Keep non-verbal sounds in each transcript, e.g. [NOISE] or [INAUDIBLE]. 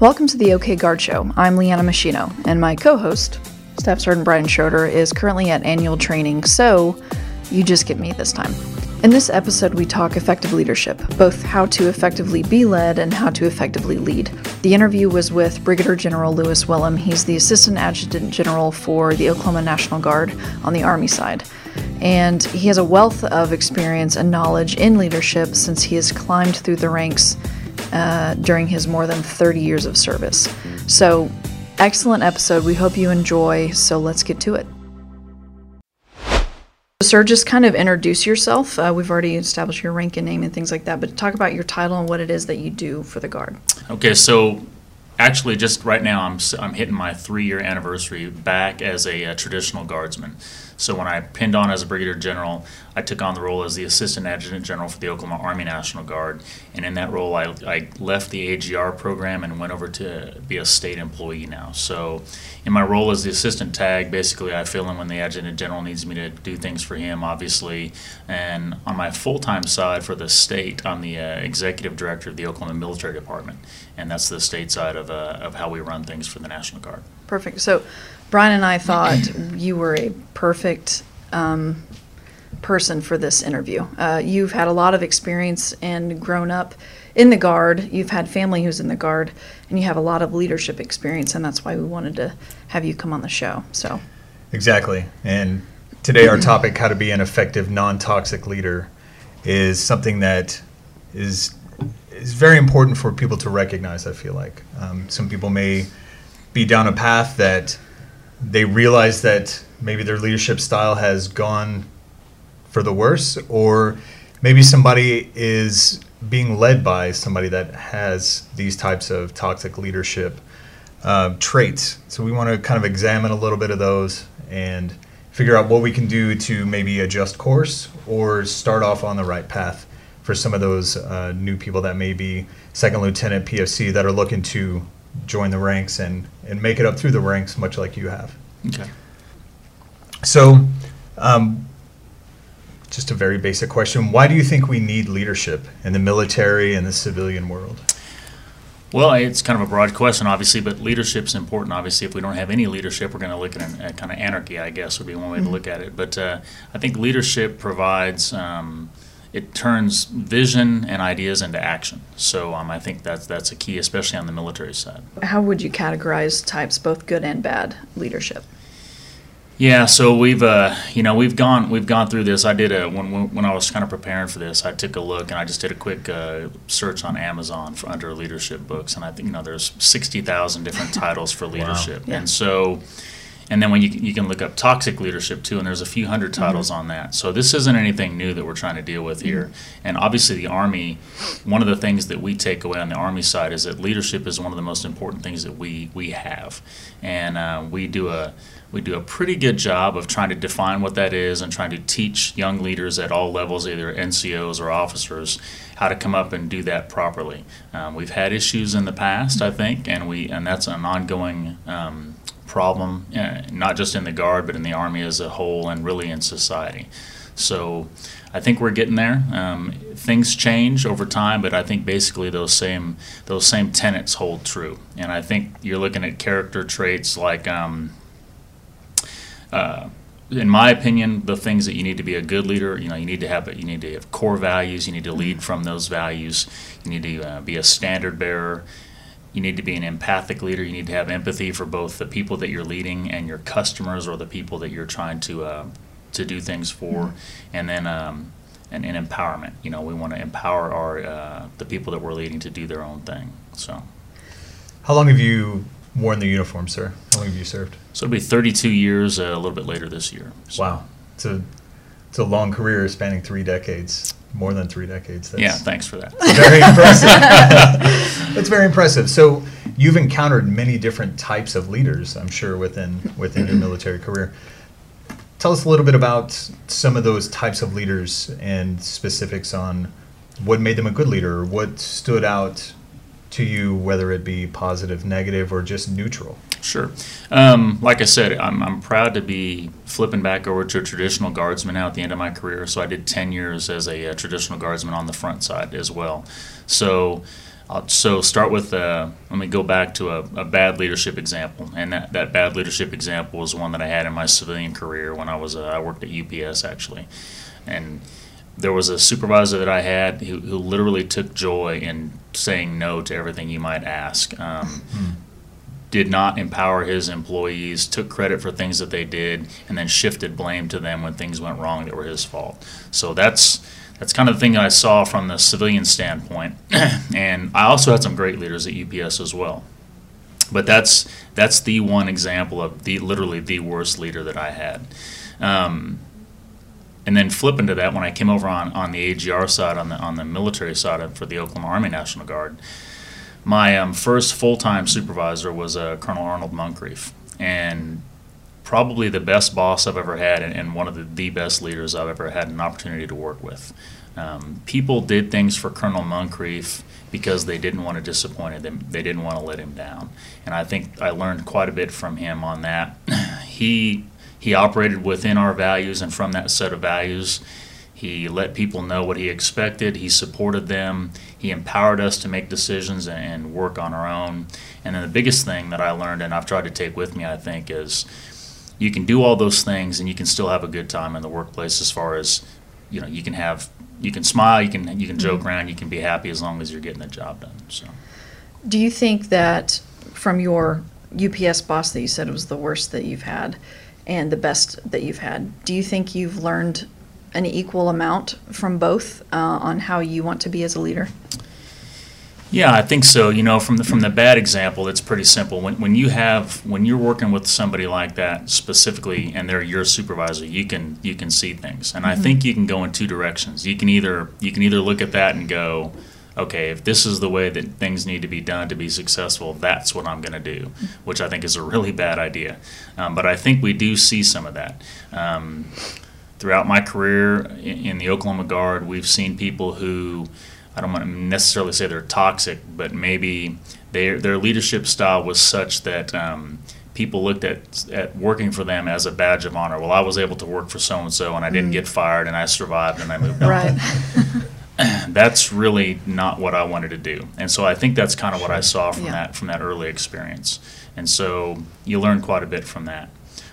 Welcome to the OK Guard Show. I'm Leanna Maschino, and my co host, Staff Sergeant Brian Schroeder, is currently at annual training, so you just get me this time. In this episode, we talk effective leadership, both how to effectively be led and how to effectively lead. The interview was with Brigadier General Louis Wilham. He's the Assistant Adjutant General for the Oklahoma National Guard on the Army side. And he has a wealth of experience and knowledge in leadership since he has climbed through the ranks uh, during his more than 30 years of service. So, excellent episode. We hope you enjoy. So, let's get to it. Sir, just kind of introduce yourself. Uh, we've already established your rank and name and things like that, but talk about your title and what it is that you do for the Guard. Okay, so actually, just right now, I'm, I'm hitting my three year anniversary back as a, a traditional guardsman. So when I pinned on as a brigadier general, I took on the role as the assistant adjutant general for the Oklahoma Army National Guard. And in that role, I, I left the AGR program and went over to be a state employee now. So in my role as the assistant tag, basically I fill in when the adjutant general needs me to do things for him, obviously. And on my full time side for the state, I'm the uh, executive director of the Oklahoma Military Department. And that's the state side of, uh, of how we run things for the National Guard. Perfect. So Brian and I thought you were a perfect um, person for this interview. Uh, you've had a lot of experience and grown up in the Guard. You've had family who's in the Guard, and you have a lot of leadership experience, and that's why we wanted to have you come on the show. So, exactly. And today, our topic, how to be an effective non toxic leader, is something that is is very important for people to recognize. I feel like um, some people may be down a path that they realize that maybe their leadership style has gone for the worse, or maybe somebody is being led by somebody that has these types of toxic leadership uh, traits. So we want to kind of examine a little bit of those and figure out what we can do to maybe adjust course or start off on the right path for some of those uh, new people that may be second lieutenant PFC that are looking to join the ranks and, and make it up through the ranks, much like you have. Okay. So, um, just a very basic question. Why do you think we need leadership in the military and the civilian world? Well, it's kind of a broad question, obviously, but leadership's important. Obviously, if we don't have any leadership, we're going to look at, an, kind of anarchy, I guess, would be one way mm-hmm. to look at it. But uh, I think leadership provides um, it turns vision and ideas into action. So um, I think that's that's a key, especially on the military side. How would you categorize types, both good and bad leadership? Yeah, so we've uh, you know we've gone we've gone through this. I did a when when I was kind of preparing for this, I took a look and I just did a quick uh, search on Amazon for under leadership books, and I think you know there's sixty thousand different [LAUGHS] titles for leadership, wow. yeah. and so. And then when you, you can look up toxic leadership too, and there's a few hundred mm-hmm. titles mm-hmm. on that. So this isn't anything new that we're trying to deal with here. Mm-hmm. And obviously, the Army, one of the things that we take away on the Army side is that leadership is one of the most important things that we we have, and uh, we do a we do a pretty good job of trying to define what that is and trying to teach young leaders at all levels, either NCOs or officers, how to come up and do that properly. Um, we've had issues in the past, I think, and we and that's an ongoing um, problem, uh, not just in the Guard, but in the Army as a whole, and really in society. So. I think we're getting there. Um, things change over time, but I think basically those same those same tenets hold true. And I think you're looking at character traits like um, uh, in my opinion, the things that you need to be a good leader, you know, you need to have you need to have core values. You need to lead from those values. You need to uh, be a standard bearer. You need to be an empathic leader. You need to have empathy for both the people that you're leading and your customers, or the people that you're trying to uh, to do things for. Mm-hmm. And then um, and, and, empowerment. You know, we want to empower our uh, the people that we're leading to do their own thing. So, how long have you worn the uniform, sir? How long have you served? So it'll be 32 years uh, a little bit later this year. So. Wow. It's a, it's a long career spanning three decades, more than three decades. That's, yeah, thanks for that. [LAUGHS] Very impressive. [LAUGHS] That's very impressive. So you've encountered many different types of leaders, I'm sure, within within your military career. Tell us a little bit about some of those types of leaders and specifics on what made them a good leader, or what stood out to you, whether it be positive, negative, or just neutral? Sure. Um, like I said, I'm, I'm proud to be flipping back over to a traditional guardsman now at the end of my career. So I did 10 years as a, a traditional guardsman on the front side as well. So I'll, so start with uh, let me go back to a, a, bad leadership example, and that, that bad leadership example was one that I had in my civilian career when I was uh, I worked at UPS actually, and there was a supervisor that I had who, who literally took joy in saying no to everything you might ask. Um, hmm. Did not empower his employees, took credit for things that they did, and then shifted blame to them when things went wrong that were his fault. So that's that's kind of the thing I saw from the civilian standpoint. [CLEARS THROAT] and I also had some great leaders at UPS as well. But that's that's the one example of the literally the worst leader that I had. Um, and then flip into that when I came over on, on the AGR side, on the on the military side for the Oklahoma Army National Guard, my um, first full time supervisor was uh, Colonel Arnold Moncrief, and probably the best boss I've ever had and, and one of the, the, best leaders I've ever had an opportunity to work with. Um, people did things for Colonel Moncrief because they didn't want to disappoint him. They didn't want to let him down. And I think I learned quite a bit from him on that. [CLEARS THROAT] he he operated within our values and from that set of values. He let people know what he expected. He supported them. He empowered us to make decisions and work on our own. And then the biggest thing that I learned, and I've tried to take with me, I think, is you can do all those things and you can still have a good time in the workplace as far as you know you can have you can smile you can you can joke mm-hmm. around you can be happy as long as you're getting the job done so do you think that from your UPS boss that you said was the worst that you've had and the best that you've had do you think you've learned an equal amount from both uh, on how you want to be as a leader yeah, I think so. You know, from the from the bad example, it's pretty simple. When when you have when you're working with somebody like that specifically, and they're your supervisor, you can you can see things, and mm-hmm. I think you can go in two directions. You can either you can either look at that and go, okay, if this is the way that things need to be done to be successful, that's what I'm going to do, which I think is a really bad idea. Um, but I think we do see some of that. Um, throughout my career in, in the Oklahoma Guard, we've seen people who I don't want to necessarily say they're toxic, but maybe their their leadership style was such that um, people looked at at working for them as a badge of honor. Well, I was able to work for so and so, and I didn't mm. get fired, and I survived, and I moved on. Right. [LAUGHS] [CLEARS THROAT] that's really not what I wanted to do, and so I think that's kind of what I saw from yeah. that from that early experience, and so you learn quite a bit from that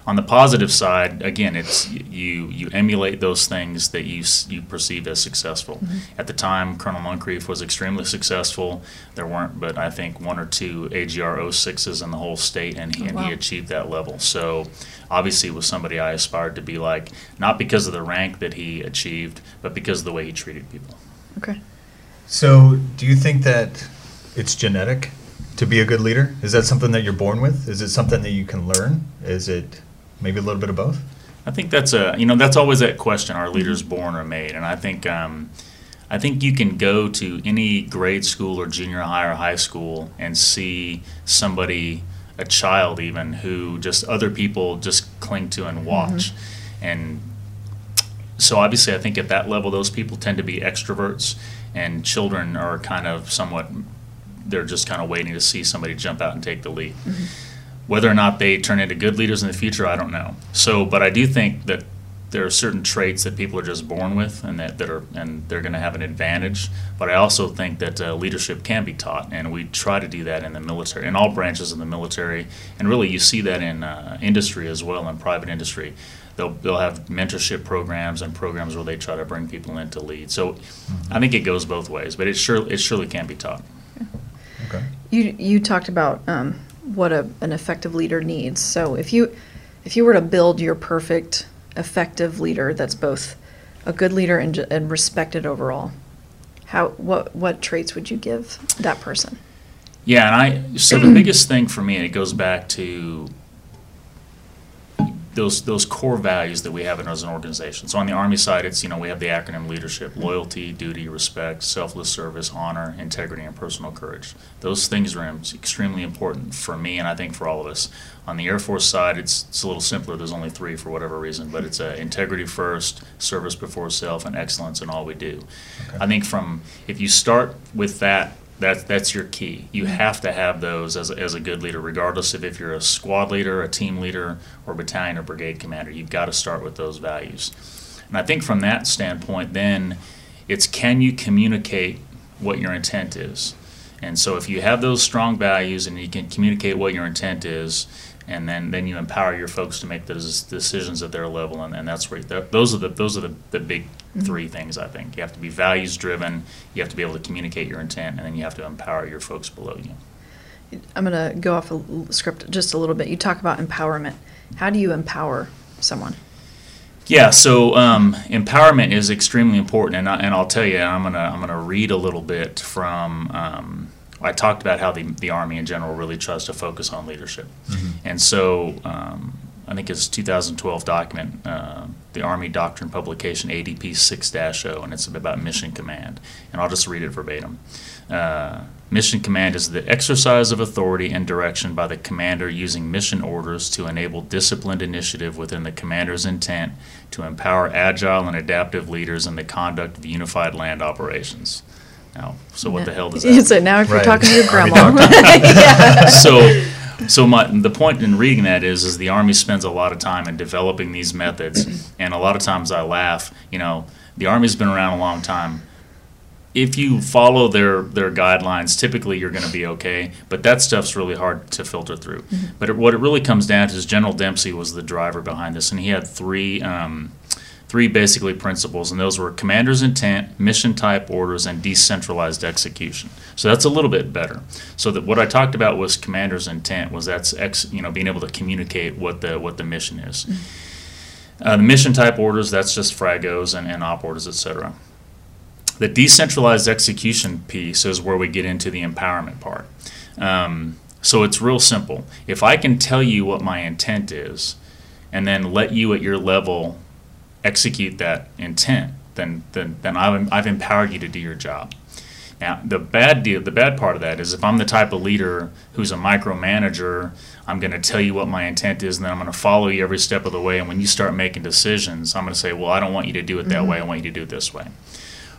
on the positive side, again, it's you you emulate those things that you you perceive as successful. Mm-hmm. At the time, Colonel Moncrief was extremely successful. There weren't, but I think one or two AGR 06s in the whole state, and he, oh, wow. and he achieved that level. So obviously, was somebody I aspired to be like, not because of the rank that he achieved, but because of the way he treated people. Okay. So, do you think that it's genetic to be a good leader? Is that something that you're born with? Is it something that you can learn? Is it maybe a little bit of both? I think that's a you know that's always that question: Are leaders born or made? And I think um, I think you can go to any grade school or junior high or high school and see somebody, a child even, who just other people just cling to and watch, mm-hmm. and so obviously I think at that level those people tend to be extroverts, and children are kind of somewhat they're just kind of waiting to see somebody jump out and take the lead. Mm-hmm. Whether or not they turn into good leaders in the future, I don't know. So, but I do think that there are certain traits that people are just born with, and that, that are and they're going to have an advantage. But I also think that uh, leadership can be taught, and we try to do that in the military, in all branches of the military, and really you see that in uh, industry as well, in private industry. They'll, they'll have mentorship programs and programs where they try to bring people in to lead. So mm-hmm. I think it goes both ways, but it sure it surely can be taught. Okay. You you talked about um, what a, an effective leader needs. So if you if you were to build your perfect effective leader that's both a good leader and, and respected overall, how what what traits would you give that person? Yeah, and I so the biggest thing for me, and it goes back to those those core values that we have in as an organization. So on the Army side, it's you know we have the acronym leadership: loyalty, duty, respect, selfless service, honor, integrity, and personal courage. Those things are extremely important for me, and I think for all of us. On the Air Force side, it's it's a little simpler. There's only three for whatever reason, but it's uh, integrity first, service before self, and excellence in all we do. Okay. I think from if you start with that that's that's your key. You mm-hmm. have to have those as a, as a good leader, regardless of if you're a squad leader, a team leader, or battalion or brigade commander. You've got to start with those values. And I think from that standpoint, then it's can you communicate what your intent is? And so if you have those strong values and you can communicate what your intent is, and then, then you empower your folks to make those decisions at their level, and, and that's where that, those are the those are the, the big three things I think. You have to be values driven, you have to be able to communicate your intent, and then you have to empower your folks below you. I'm going to go off a l- script just a little bit. You talk about empowerment. How do you empower someone? Yeah, so um, empowerment is extremely important, and, I, and I'll tell you, I'm gonna I'm gonna read a little bit from. Um, I talked about how the the Army in general really tries to focus on leadership, and so um, I think it's 2012 document, uh, the Army Doctrine Publication ADP 6-0, and it's about mission command, and I'll just read it verbatim. Uh, mission command is the exercise of authority and direction by the commander using mission orders to enable disciplined initiative within the commander's intent to empower agile and adaptive leaders in the conduct of unified land operations. Now, so what the hell does [LAUGHS] that So now if you're Right. talking to your Army grandma. [LAUGHS] yeah. [LAUGHS] so so my the point in reading that is is the army spends a lot of time in developing these methods [CLEARS THROAT] and a lot of times I laugh you know the army's been around a long time. If you follow their their guidelines typically you're going to be okay but that stuff's really hard to filter through. But it, what it really comes down to is General Dempsey was the driver behind this and he had three um, three basically principles, and those were commander's intent, mission type orders, and decentralized execution. So that's a little bit better. So that what I talked about was commander's intent was that's ex, you know being able to communicate what the what the mission is. Uh, the mission type orders that's just fragos and, and op orders, etc. The decentralized execution piece is where we get into the empowerment part. Um, so it's real simple. If I can tell you what my intent is, and then let you at your level execute that intent, then then, then I've, I've empowered you to do your job. Now the bad deal, the bad part of that is if I'm the type of leader who's a micromanager, I'm going to tell you what my intent is, and then I'm going to follow you every step of the way. And when you start making decisions, I'm going to say, well, I don't want you to do it that mm-hmm. way. I want you to do it this way.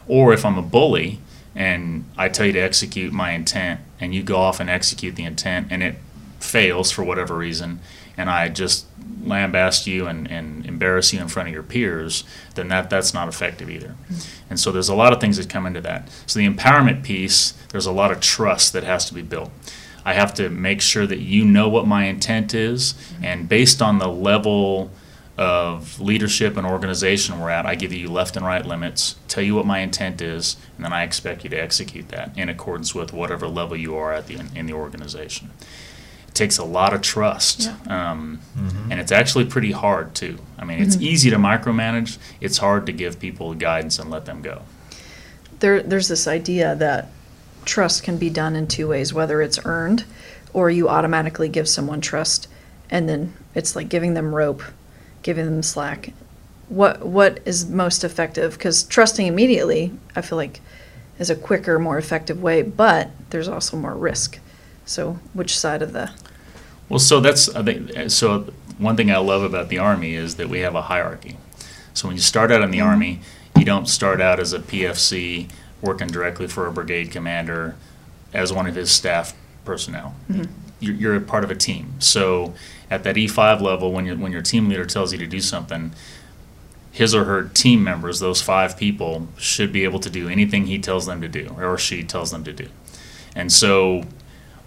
Or if I'm a bully and I tell you to execute my intent, and you go off and execute the intent, and it fails for whatever reason, and I just lambast you and, and embarrass you in front of your peers, then that, that's not effective either. Mm-hmm. And so there's a lot of things that come into that. So the empowerment piece, there's a lot of trust that has to be built. I have to make sure that you know what my intent is, mm-hmm. and based on the level of leadership and organization we're at, I give you left and right limits, tell you what my intent is, and then I expect you to execute that in accordance with whatever level you are at the in the organization. It takes a lot of trust, um, and it's actually pretty hard too. I mean, it's easy to micromanage. It's hard to give people guidance and let them go. there, there's this idea that trust can be done in two ways, whether it's earned or you automatically give someone trust and then it's like giving them rope, giving them slack. What what is most effective? Because trusting immediately, I feel like, is a quicker, more effective way, but there's also more risk. So, which side of the Well, so that's I think so. One thing I love about the Army is that we have a hierarchy. So when you start out in the mm-hmm. Army, you don't start out as a PFC working directly for a brigade commander as one of his staff personnel. Mm-hmm. You're, you're a part of a team. So at that E5 level, when your when your team leader tells you to do something, his or her team members, those five people, should be able to do anything he tells them to do or she tells them to do. And so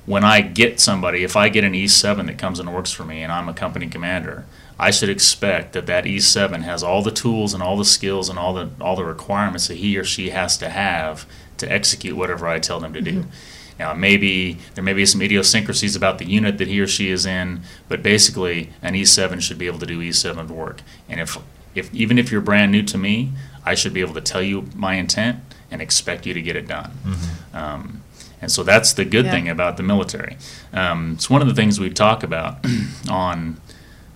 when I get somebody, if I get an E7 that comes and works for me and I'm a company commander, I should expect that that E7 has all the tools and all the skills and all the all the requirements that he or she has to have to execute whatever I tell them to do. Now, maybe there may be some idiosyncrasies about the unit that he or she is in, but basically, an E7 should be able to do E7 work. And if, if even if you're brand new to me, I should be able to tell you my intent and expect you to get it done. Um, and so that's the good Yeah. thing about the military. Um, it's one of the things we talk about [CLEARS THROAT] on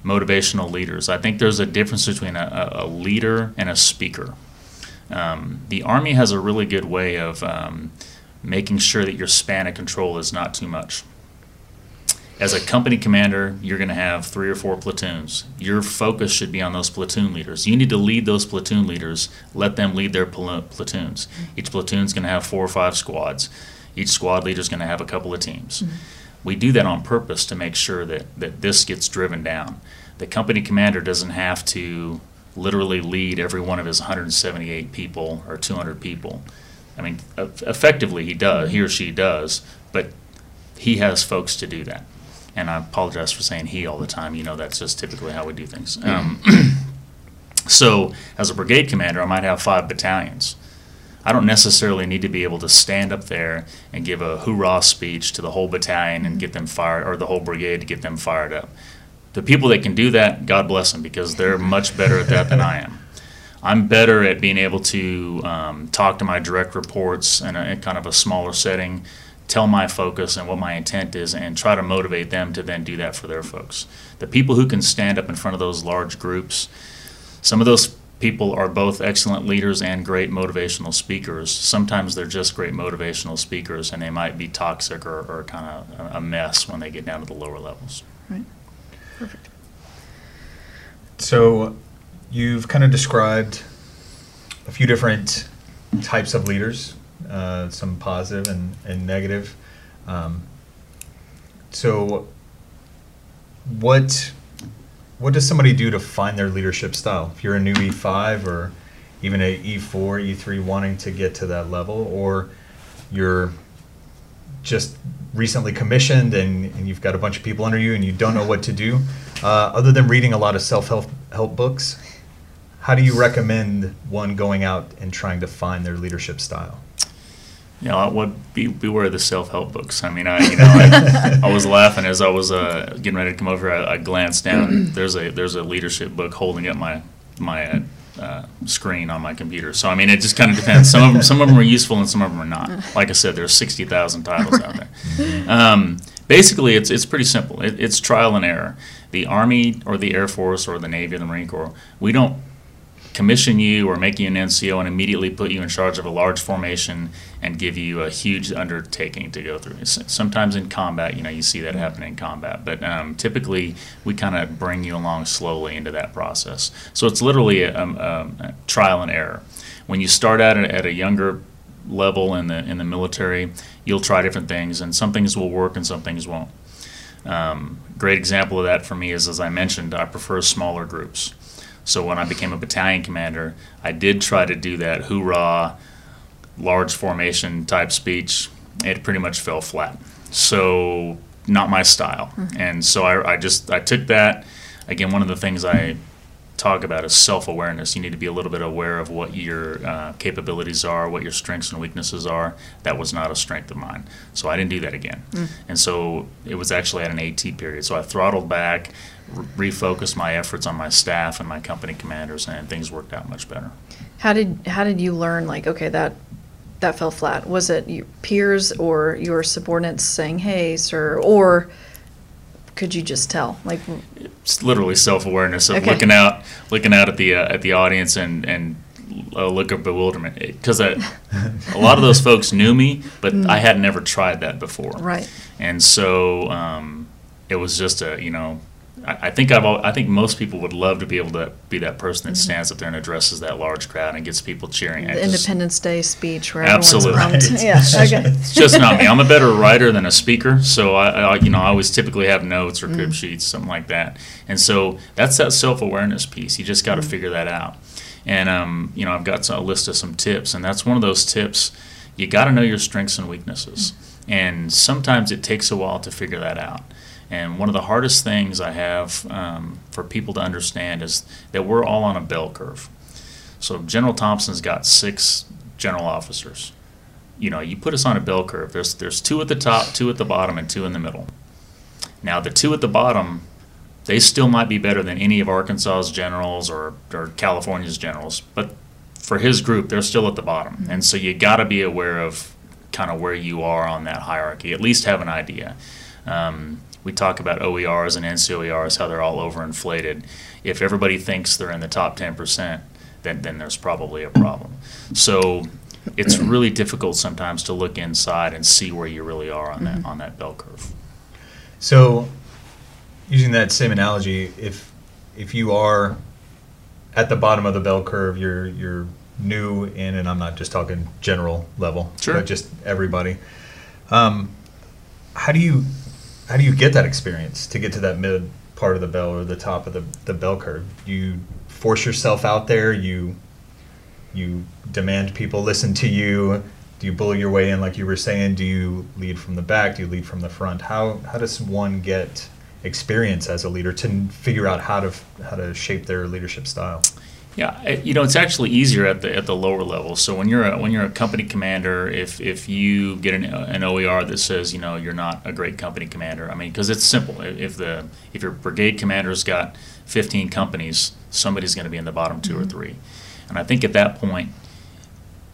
motivational leaders. I think there's a difference between a, a leader and a speaker. Um, the Army has a really good way of um, making sure that your span of control is not too much. As a company commander, you're going to have three or four platoons. Your focus should be on those platoon leaders. You need to lead those platoon leaders, let them lead their pla- platoons. Each platoon's going to have four or five squads. Each squad leader is going to have a couple of teams. We do that on purpose to make sure that, that this gets driven down. The company commander doesn't have to literally lead every one of his 178 people or 200 people. I mean, effectively he does, he or she does, but he has folks to do that. And I apologize for saying he all the time. You know, that's just typically how we do things. Um, [CLEARS THROAT] so, as a brigade commander, I might have five battalions. I don't necessarily need to be able to stand up there and give a hoorah speech to the whole battalion and get them fired, or the whole brigade to get them fired up. The people that can do that, God bless them, because they're much better at that than I am. I'm better at being able to um, talk to my direct reports in, a, in kind of a smaller setting, tell my focus and what my intent is, and try to motivate them to then do that for their folks. The people who can stand up in front of those large groups, some of those people are both excellent leaders and great motivational speakers. Sometimes they're just great motivational speakers, and they might be toxic or, or kind of a mess when they get down to the lower levels. Right. Perfect. So, you've kind of described a few different types of leaders, uh, some positive and, and negative. Um, so, what what does somebody do to find their leadership style? If you're a new E5 or even a E4, E3 wanting to get to that level, or you're just recently commissioned and, and you've got a bunch of people under you and you don't know what to do, uh, other than reading a lot of self help help books, how do you recommend one going out and trying to find their leadership style? You know, what be, beware of the self-help books. I mean, I you know, I, I was laughing as I was uh, getting ready to come over. I, I, glanced down. There's a there's a leadership book holding up my my uh, screen on my computer. So I mean, it just kind of depends. Some of them some of them are useful and some of them are not. Like I said, there's sixty thousand titles out there. Um, basically, it's it's pretty simple. It, it's trial and error. The Army or the Air Force or the Navy or the Marine Corps, we don't commission you or make you an NCO and immediately put you in charge of a large formation and give you a huge undertaking to go through. Sometimes in combat, you know, you see that happen in combat, but um, typically we kind of bring you along slowly into that process. So it's literally a, a, a trial and error. When you start out at a younger level in the in the military, you'll try different things, and some things will work and some things won't. Um, great example of that for me is, as I mentioned, I prefer smaller groups. So when I became a battalion commander, I did try to do that hoorah, large formation type speech. It pretty much fell flat. So not my style. Mm-hmm. And so I, I just I took that. Again, one of the things I talk about is self awareness. You need to be a little bit aware of what your uh, capabilities are, what your strengths and weaknesses are. That was not a strength of mine. So I didn't do that again. Mm. And so it was actually at an AT period. So I throttled back, re- refocused my efforts on my staff and my company commanders, and things worked out much better. How did how did you learn like okay that that fell flat? Was it your peers or your subordinates saying, "Hey, sir," or could you just tell? Like it's literally self awareness of okay. looking out, looking out at the uh, at the audience and and a look of bewilderment because a lot of those [LAUGHS] folks knew me, but mm. I had never tried that before. Right. And so um, it was just a you know I, think I've I think most people would love to be able to be that person that mm-hmm. stands up there and addresses that large crowd and gets people cheering. The Independence Day speech where absolutely. everyone's pumped. [LAUGHS] yeah, okay. [LAUGHS] it's just not me. I'm a better writer than a speaker, so I, I you know I always typically have notes or crib mm. sheets, something like that. And so that's that self awareness piece. You just got to mm. figure that out. And um, you know I've got a list of some tips, and that's one of those tips. You got to know your strengths and weaknesses, mm. and sometimes it takes a while to figure that out. And one of the hardest things I have um, for people to understand is that we're all on a bell curve. So General Thompson's got six general officers. You know, you put us on a bell curve. There's there's two at the top, two at the bottom, and two in the middle. Now the two at the bottom, they still might be better than any of Arkansas's generals or, or California's generals, but for his group, they're still at the bottom. And so you got to be aware of kind of where you are on that hierarchy. At least have an idea. Um, we talk about OERs and NCOERs, how they're all overinflated. If everybody thinks they're in the top 10%, then, then there's probably a problem. So it's really difficult sometimes to look inside and see where you really are on mm-hmm. that on that bell curve. So, using that same analogy, if if you are at the bottom of the bell curve, you're you're new in, and I'm not just talking general level, sure. but just everybody. Um, how do you how do you get that experience to get to that mid part of the bell or the top of the, the bell curve? You force yourself out there. You you demand people listen to you. do you bully your way in like you were saying? Do you lead from the back? Do you lead from the front? How how does one get experience as a leader to figure out how to how to shape their leadership style? Yeah, you know, it's actually easier at the at the lower level. So when you're a, when you're a company commander, if if you get an, an OER that says you know you're not a great company commander, I mean, because it's simple. If the if your brigade commander's got 15 companies, somebody's going to be in the bottom 2 mm-hmm. or three, and I think at that point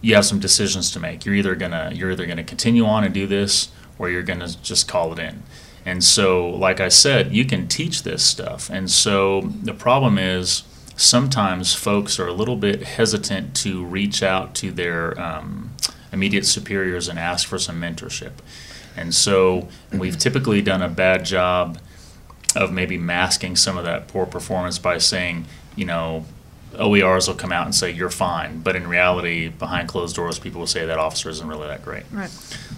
you have some decisions to make. You're either gonna you're either gonna continue on and do this, or you're gonna just call it in. And so, like I said, you can teach this stuff. And so the problem is sometimes folks are a little bit hesitant to reach out to their um, immediate superiors and ask for some mentorship. And so we've typically done a bad job of maybe masking some of that poor performance by saying, you know, OERs will come out and say you're fine, but in reality, behind closed doors, people will say that officer isn't really that great. Right.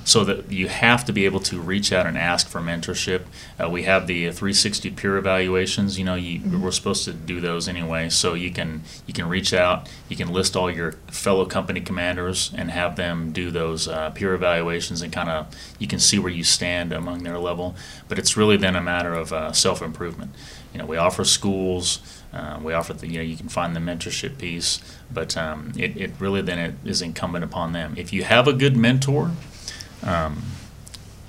So that you have to be able to reach out and ask for mentorship. Uh, we have the 360 peer evaluations. You know, you, mm-hmm. we're supposed to do those anyway. So you can you can reach out. You can list all your fellow company commanders and have them do those uh, peer evaluations and kind of you can see where you stand among their level. But it's really then a matter of uh, self improvement. You know, we offer schools. Uh, we offer the, you know, you can find the mentorship piece, but um, it, it really then it is incumbent upon them. If you have a good mentor, um,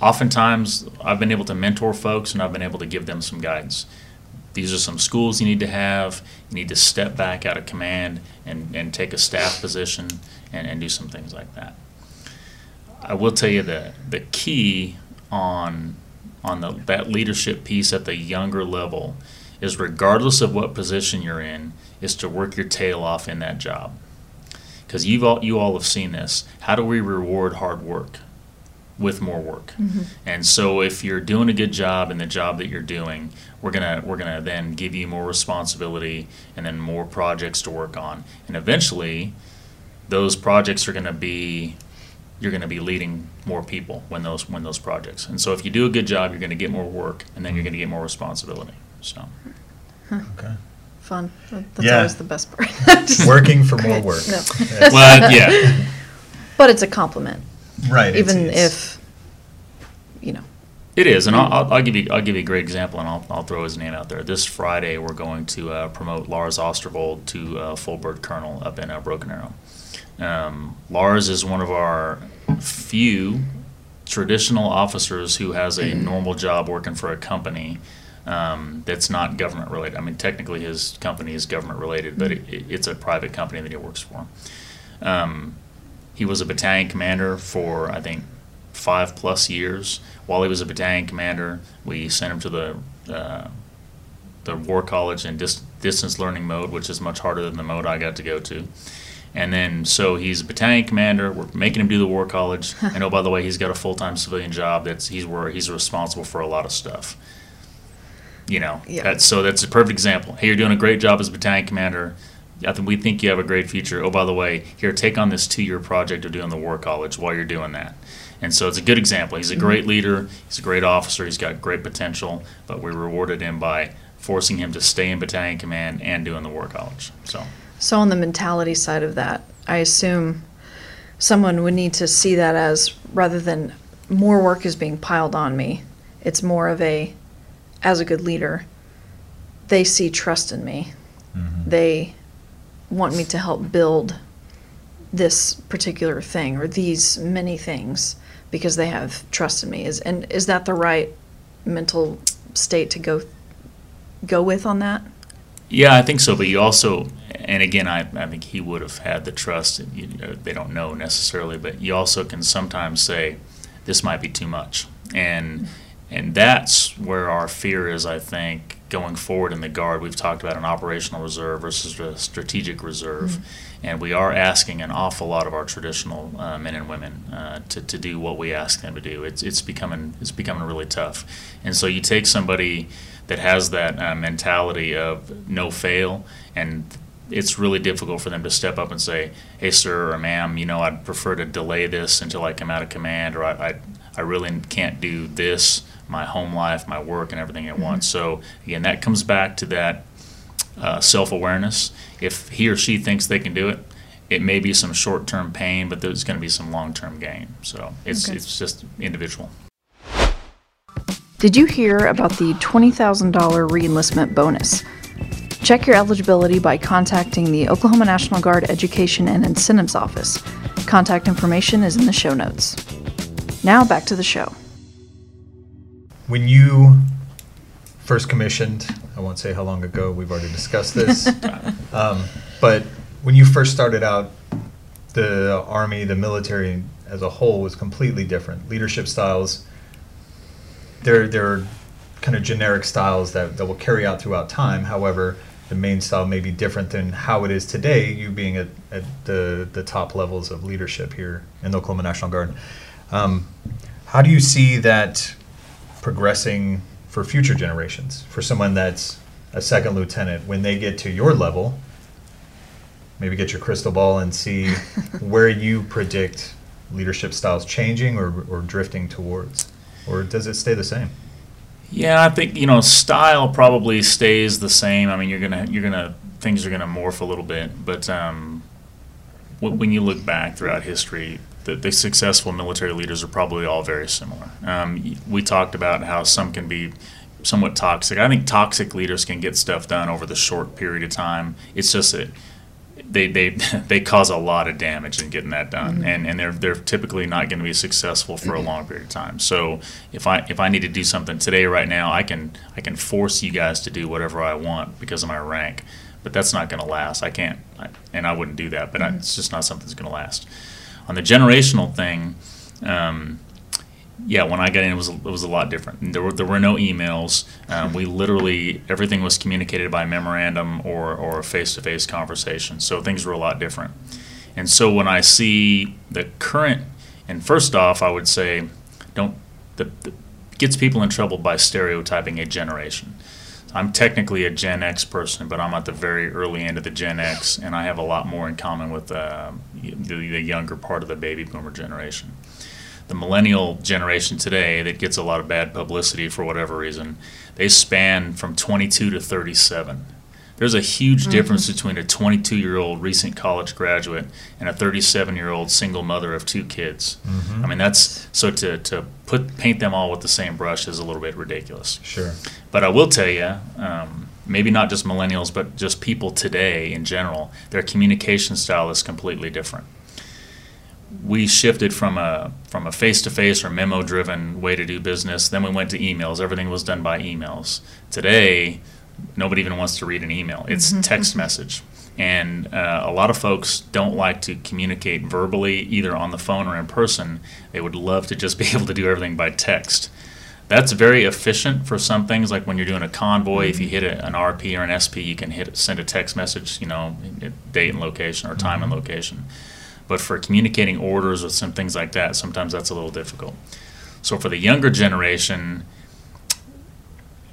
oftentimes I've been able to mentor folks and I've been able to give them some guidance. These are some schools you need to have. You need to step back out of command and, and take a staff position and, and do some things like that. I will tell you the the key on on the, that leadership piece at the younger level is regardless of what position you're in, is to work your tail off in that job. Because you've all, you all have seen this. How do we reward hard work? With more work, mm-hmm. and so if you're doing a good job in the job that you're doing, we're gonna we're gonna then give you more responsibility and then more projects to work on, and eventually, those projects are gonna be you're going to be leading more people when those when those projects. And so if you do a good job, you're going to get more work, and then you're going to get more responsibility. So. Okay. Fun. That's Yeah. always the best part. [LAUGHS] Working for more work. No. [LAUGHS] Well, yeah. [LAUGHS] But it's a compliment, Right. even if, you know, It is, and I'll, I'll, I'll give you I'll give you a great example, and I'll, I'll throw his name out there. This Friday, we're going to uh, promote Lars Ostervold to uh, full bird colonel up in uh, Broken Arrow. Um, Lars is one of our few traditional officers who has a normal job working for a company um, that's not government related. I mean, technically his company is government related, but it, it's a private company that he works for. Um, he was a battalion commander for, I think, five plus years. While he was a battalion commander, we sent him to the uh, the War College in dis- distance learning mode, which is much harder than the mode I got to go to. And then, so he's a battalion commander. We're making him do the War College, [LAUGHS] and oh, by the way, he's got a full time civilian job. That's he's where he's responsible for a lot of stuff. You know, yeah. that's, so that's a perfect example. Hey, you're doing a great job as battalion commander. I think we think you have a great future. Oh, by the way, here, take on this two-year project of doing the War College while you're doing that. And so it's a good example. He's a great mm-hmm. leader. He's a great officer. He's got great potential. But we rewarded him by forcing him to stay in battalion command and doing the War College. So. So on the mentality side of that, I assume someone would need to see that as rather than more work is being piled on me, it's more of a as a good leader, they see trust in me. Mm-hmm. They want me to help build this particular thing or these many things because they have trust in me. Is and is that the right mental state to go go with on that? Yeah, I think so. But you also, and again, I, I think he would have had the trust. You know, they don't know necessarily, but you also can sometimes say, "This might be too much," and and that's where our fear is, I think, going forward in the Guard. We've talked about an operational reserve versus a strategic reserve. Mm-hmm. And we are asking an awful lot of our traditional uh, men and women uh, to, to do what we ask them to do. It's, it's, becoming, it's becoming really tough. And so you take somebody that has that uh, mentality of no fail, and it's really difficult for them to step up and say, hey, sir or ma'am, you know, I'd prefer to delay this until I come out of command, or I, I, I really can't do this my home life, my work, and everything at mm-hmm. once. So again, that comes back to that uh, self-awareness. If he or she thinks they can do it, it may be some short term pain, but there's going to be some long term gain. So it's Okay. it's just individual. Did you hear about the $20,000 reenlistment bonus? Check your eligibility by contacting the Oklahoma National Guard Education and Incentives Office. Contact information is in the show notes. Now back to the show. When you first commissioned, I won't say how long ago, we've already discussed this, [LAUGHS] um, but when you first started out, the Army, the military as a whole was completely different. Leadership styles, they're, they're kind of generic styles that, that will carry out throughout time. However, the main style may be different than how it is today, you being at, at the, the top levels of leadership here in the Oklahoma National Guard. Um, how do you see that progressing for future generations? For someone that's a second lieutenant, when they get to your level, maybe get your crystal ball and see [LAUGHS] where you predict leadership styles changing or, or drifting towards? Or does it stay the same? Yeah, I think you know style probably stays the same. I mean, you're gonna you're gonna things are gonna morph a little bit, but um, when, when you look back throughout history, the, the successful military leaders are probably all very similar. Um, we talked about how some can be somewhat toxic. I think toxic leaders can get stuff done over the short period of time. It's just that they they [LAUGHS] they cause a lot of damage in getting that done, mm-hmm. and and they're they're typically not going to be successful for a mm-hmm. long period of time. So if I if I need to do something today right now, I can I can force you guys to do whatever I want because of my rank, but that's not going to last. I can't, I, and I wouldn't do that. But I, mm-hmm. it's just not something that's going to last. On the generational thing. Um, yeah, when I got in, it was it was a lot different. There were there were no emails. Um, we literally everything was communicated by memorandum or or face to face conversation. So things were a lot different. And so when I see the current, and first off, I would say, don't the, the gets people in trouble by stereotyping a generation. I'm technically a Gen X person, but I'm at the very early end of the Gen X, and I have a lot more in common with uh, the, the younger part of the baby boomer generation the millennial generation today that gets a lot of bad publicity for whatever reason, they span from 22 to 37. There's a huge difference between a 22 year old recent college graduate and a 37 year old single mother of two kids. I mean, that's so to, to put paint them all with the same brush is a little bit ridiculous. Sure. But I will tell you, um, maybe not just millennials, but just people today in general, their communication style is completely different. We shifted from a from a face to face or memo driven way to do business. Then we went to emails. Everything was done by emails. Today, nobody even wants to read an email. It's mm-hmm. text message. And uh, a lot of folks don't like to communicate verbally, either on the phone or in person. They would love to just be [LAUGHS] able to do everything by text. That's very efficient for some things, like when you're doing a convoy. If you mm-hmm. hit a, an RP or an SP, you can hit send a text message, you know, date and location or time and mm-hmm. location. But for communicating orders or some things like that, sometimes that's a little difficult. So for the younger generation,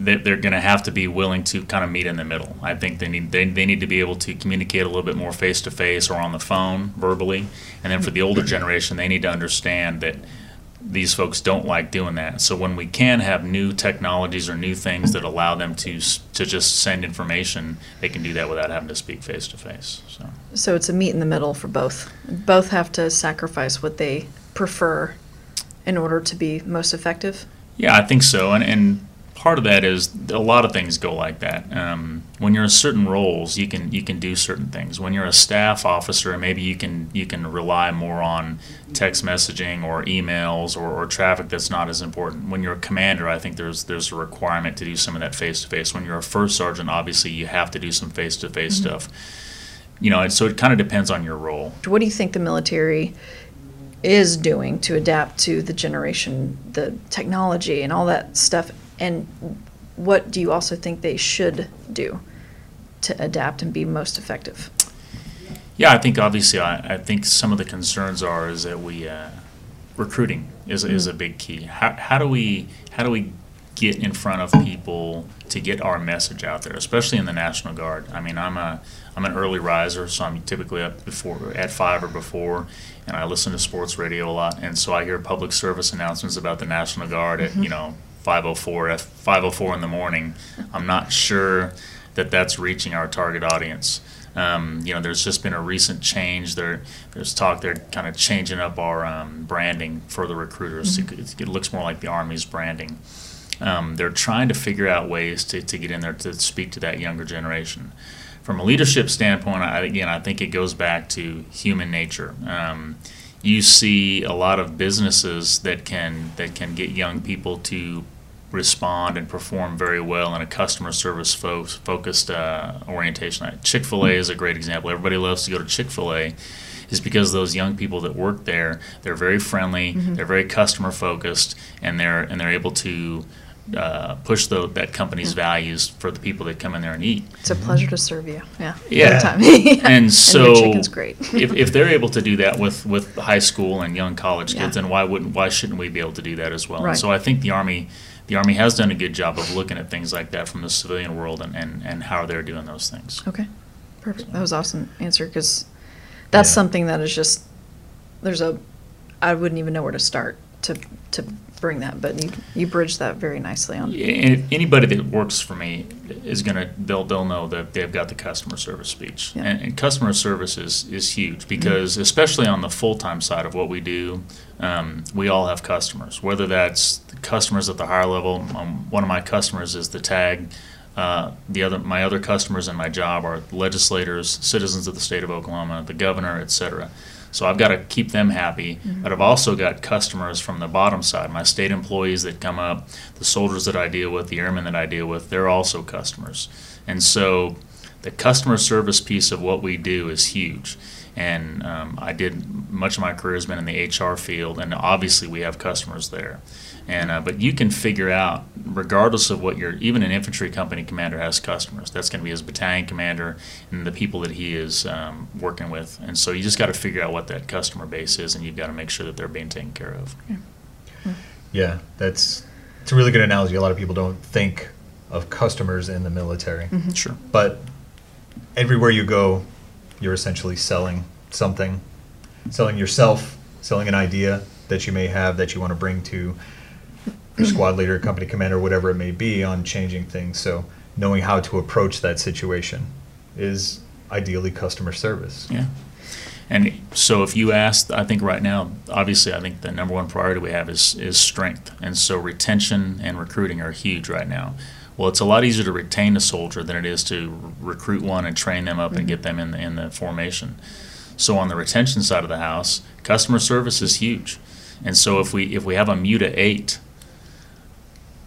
they're going to have to be willing to kind of meet in the middle. I think they need they, they need to be able to communicate a little bit more face to face or on the phone verbally. And then for the older mm-hmm. generation, they need to understand that these folks don't like doing that. So when we can have new technologies or new things that allow them to to just send information, they can do that without having to speak face to face. So So it's a meet in the middle for both. Both have to sacrifice what they prefer in order to be most effective. Yeah, I think so, and and part of that is a lot of things go like that. Um, when you're in certain roles, you can you can do certain things. When you're a staff officer, maybe you can you can rely more on text messaging or emails or, or traffic that's not as important. When you're a commander, I think there's there's a requirement to do some of that face to face. When you're a first sergeant, obviously you have to do some face to face stuff. You know, so it kind of depends on your role. What do you think the military is doing to adapt to the generation, the technology, and all that stuff? And what do you also think they should do to adapt and be most effective? Yeah, I think obviously, I, I think some of the concerns are is that we uh, recruiting is is a big key. How, how do we how do we get in front of people to get our message out there, especially in the National Guard? I mean, I'm a I'm an early riser, so I'm typically up before at five or before, and I listen to sports radio a lot, and so I hear public service announcements about the National Guard at you know 504 F 504 in the morning. I'm not sure that that's reaching our target audience. Um, you know, there's just been a recent change. There, there's talk they're kind of changing up our um, branding for the recruiters. Mm-hmm. It, it looks more like the Army's branding. Um, they're trying to figure out ways to, to get in there to speak to that younger generation. From a leadership standpoint, I, again, I think it goes back to human nature. You see a lot of businesses that can that can get young people to respond and perform very well in a customer service fo- focused uh, orientation. Chick Fil A is a great example. Everybody loves to go to Chick Fil A. Is because those young people that work there, they're very friendly, they're very customer focused, and they're and they're able to uh, push the, that company's values for the people that come in there and eat. It's a pleasure to serve you. Yeah. Yeah. Time. [LAUGHS] And so your chicken's great. [LAUGHS] if, if they're able to do that with, with high school and young college kids, Yeah. then why wouldn't why shouldn't we be able to do that as well? Right. And so I think the army the army has done a good job of looking at things like that from the civilian world and, and, and how they're doing those things. Okay, perfect. That was awesome answer because that's Yeah. something that is just there's a I wouldn't even know where to start to to bring that, but you you bridged that very nicely on. And anybody that works for me is gonna they'll they'll know that they've got the customer service speech, Yeah. and, and customer service is is huge because especially on the full time side of what we do, um, we all have customers. Whether that's the customers at the higher level, um, one of my customers is the tag. Uh, the other my other customers in my job are legislators, citizens of the state of Oklahoma, the governor, et cetera. So I've got to keep them happy, but I've also got customers from the bottom side. My state employees that come up, the soldiers that I deal with, the airmen that I deal with, they're also customers. And so the customer service piece of what we do is huge. And um, I did much of my career has been in the HR field, and obviously we have customers there. And uh, but you can figure out, regardless of what your even an infantry company commander has customers. That's going to be his battalion commander and the people that he is um, working with. And so you just got to figure out what that customer base is, and you've got to make sure that they're being taken care of. Yeah, that's it's a really good analogy. A lot of people don't think of customers in the military, Mm-hmm. Sure. but everywhere you go, you're essentially selling something, selling yourself, selling an idea that you may have that you want to bring to your [CLEARS THROAT] squad leader, company commander, whatever it may be, on changing things. So knowing how to approach that situation is ideally customer service. Yeah. And so if you ask, I think right now, obviously, I think the number one priority we have is, is strength. And so retention and recruiting are huge right now. Well, it's a lot easier to retain a soldier than it is to recruit one and train them up and get mm-hmm. them in the, in the formation. So on the retention side of the house, customer service is huge. And so if we if we have a MUTA eight,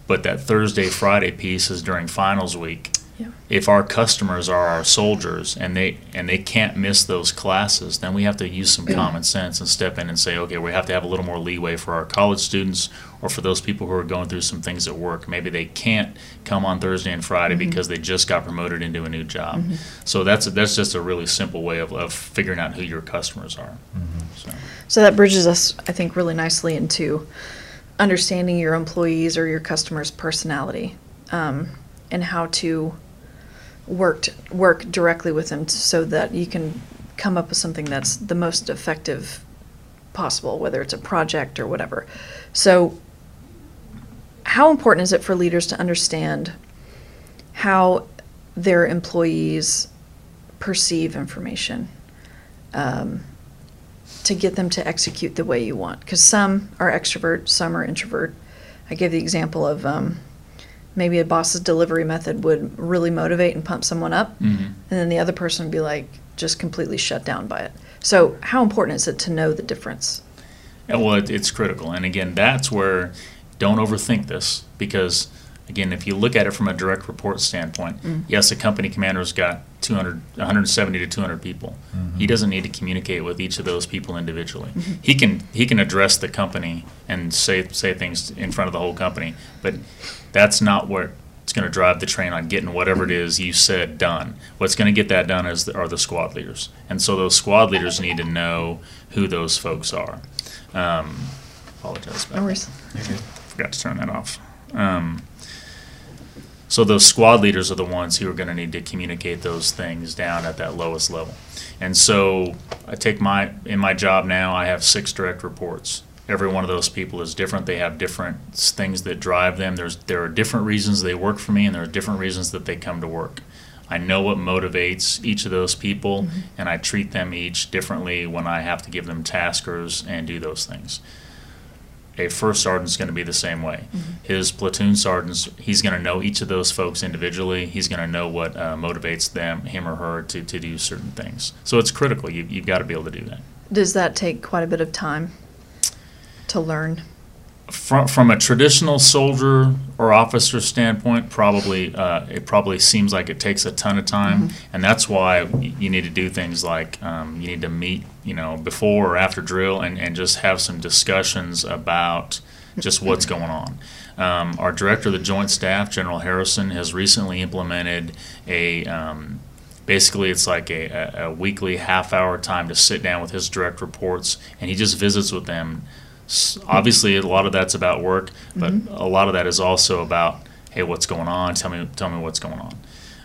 but that Thursday Friday piece is during finals week, Yeah. if our customers are our soldiers and they and they can't miss those classes, then we have to use some common sense and step in and say, okay, we have to have a little more leeway for our college students or for those people who are going through some things at work. Maybe they can't come on Thursday and Friday mm-hmm. because they just got promoted into a new job. Mm-hmm. So that's that's just a really simple way of, of figuring out who your customers are. Mm-hmm. So, So that bridges us, I think, really nicely into understanding your employees or your customer's personality um, and how to work work directly with them so that you can come up with something that's the most effective possible, whether it's a project or whatever. So, how important is it for leaders to understand how their employees perceive information? Um, to get them to execute the way you want. Because some are extrovert, some are introvert. I gave the example of um, maybe a boss's delivery method would really motivate and pump someone up, mhm. and then the other person would be like just completely shut down by it. So, how important is it to know the difference? Yeah, well, it, it's critical, and again, that's where don't overthink this because, again, if you look at it from a direct report standpoint, Mm. yes, a company commander's got 200, 170 to 200 people. He doesn't need to communicate with each of those people individually. He can he can address the company and say say things in front of the whole company, but that's not what it's going to drive the train on getting whatever it is you said done. What's going to get that done is the, are the squad leaders, and so those squad leaders need to know who those folks are. Um, apologize. about No that. worries. Forgot to turn that off. Um, so those squad leaders are the ones who are going to need to communicate those things down at that lowest level. And so I take my in my job now. I have six direct reports. Every one of those people is different. They have different things that drive them. There's there are different reasons they work for me, and there are different reasons that they come to work. I know what motivates each of those people, mm-hmm. and I treat them each differently when I have to give them taskers and do those things. A first sergeant's going to be the same way. His platoon sergeants, he's going to know each of those folks individually. He's going to know what uh, motivates them, him or her, to, to do certain things. So it's critical. You, you've got to be able to do that. Does that take quite a bit of time to learn? From from a traditional soldier or officer standpoint, probably uh, it probably seems like it takes a ton of time, and that's why you need to do things like um, you need to meet, you know, before or after drill, and, and just have some discussions about just what's going on. Um, our director of the Joint Staff, General Harrison, has recently implemented a um, basically it's like a, a, weekly half hour time to sit down with his direct reports, and he just visits with them obviously a lot of that's about work, but a lot of that is also about hey, what's going on? Tell me, tell me what's going on.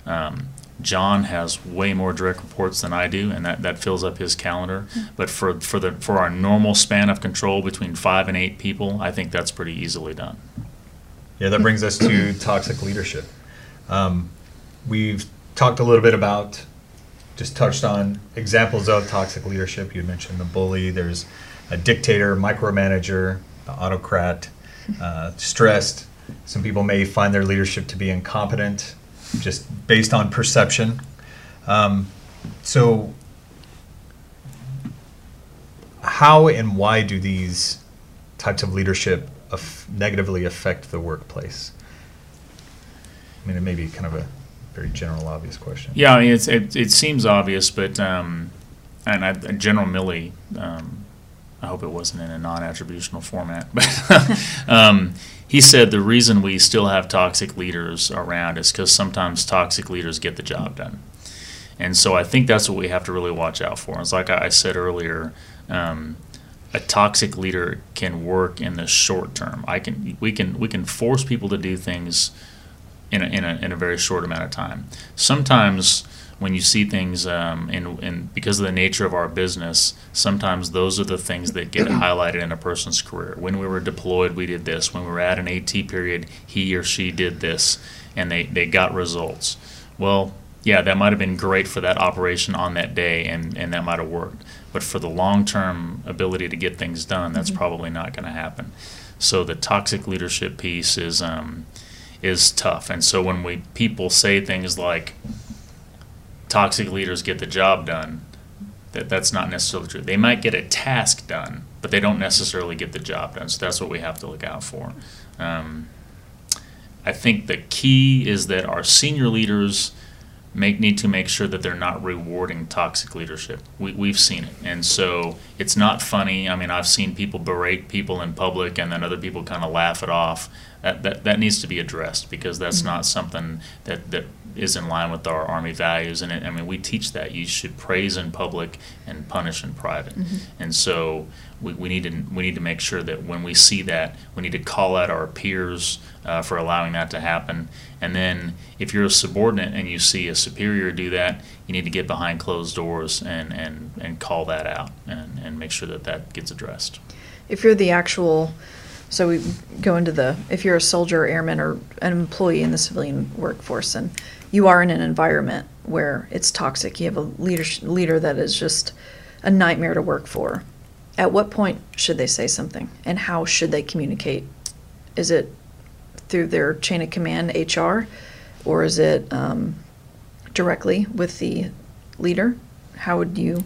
Um, John has way more direct reports than I do, and that, that fills up his calendar. But for for the for our normal span of control between five and eight people, I think that's pretty easily done. Yeah, that brings us to toxic leadership. Um, we've talked a little bit about, just touched on examples of toxic leadership. You mentioned the bully. There's a dictator, micromanager, autocrat, uh, stressed. Some people may find their leadership to be incompetent, just based on perception. Um, so, how and why do these types of leadership aff- negatively affect the workplace? I mean, it may be kind of a very general, obvious question. Yeah, I mean, it, it seems obvious, but um, and I, General Milley, um, I hope it wasn't in a non-attributional format, [LAUGHS] but um, he said the reason we still have toxic leaders around is because sometimes toxic leaders get the job done, and so I think that's what we have to really watch out for. It's like I said earlier. Um, a toxic leader can work in the short term. I can we can we can force people to do things in a, in a, in a very short amount of time. Sometimes when you see things, um, in, in, because of the nature of our business, sometimes those are the things that get [CLEARS THROAT] highlighted in a person's career. When we were deployed, we did this. When we were at an AT period, he or she did this, and they, they got results. Well, yeah, that might have been great for that operation on that day, and, and that might have worked. But for the long term ability to get things done, that's probably not going to happen. So the toxic leadership piece is um, is tough. And so when we people say things like toxic leaders get the job done, that that's not necessarily true. They might get a task done, but they don't necessarily get the job done. So that's what we have to look out for. Um, I think the key is that our senior leaders make need to make sure that they're not rewarding toxic leadership. We, we've seen it, and so it's not funny. I mean, I've seen people berate people in public, and then other people kind of laugh it off. That, that that needs to be addressed because that's not something that that is in line with our Army values. And it, I mean, we teach that you should praise in public and punish in private. And so we, we need to we need to make sure that when we see that, we need to call out our peers uh, for allowing that to happen. And then if you're a subordinate and you see a superior do that, you need to get behind closed doors and, and, and call that out and, and make sure that that gets addressed. If you're the actual, so we go into the, if you're a soldier, airman, or an employee in the civilian workforce, and you are in an environment where it's toxic, you have a leader, leader that is just a nightmare to work for. At what point should they say something, and how should they communicate? Is it through their chain of command, HR, or is it um, directly with the leader? How would you?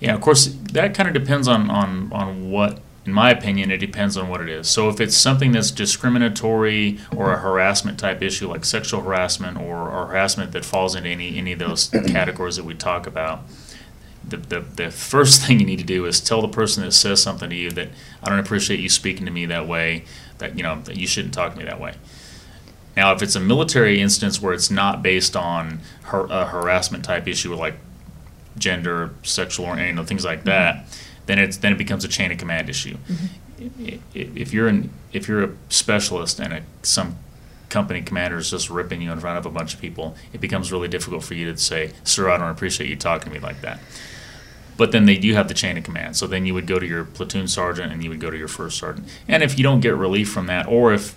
Yeah, of course, that kind of depends on, on, on what, in my opinion, it depends on what it is. So if it's something that's discriminatory or a harassment type issue, like sexual harassment or, or harassment that falls into any, any of those [CLEARS THROAT] categories that we talk about, the, the, the first thing you need to do is tell the person that says something to you that I don't appreciate you speaking to me that way, that, you know, that you shouldn't talk to me that way. Now, if it's a military instance where it's not based on a harassment type issue like gender, sexual, or you know things like mm-hmm. that, then it's then it becomes a chain of command issue. I- If you're an if you're a specialist and a, some company commander is just ripping you in front of a bunch of people, it becomes really difficult for you to say, "Sir, I don't appreciate you talking to me like that." But then they do have the chain of command. So then you would go to your platoon sergeant and you would go to your first sergeant. And if you don't get relief from that, or if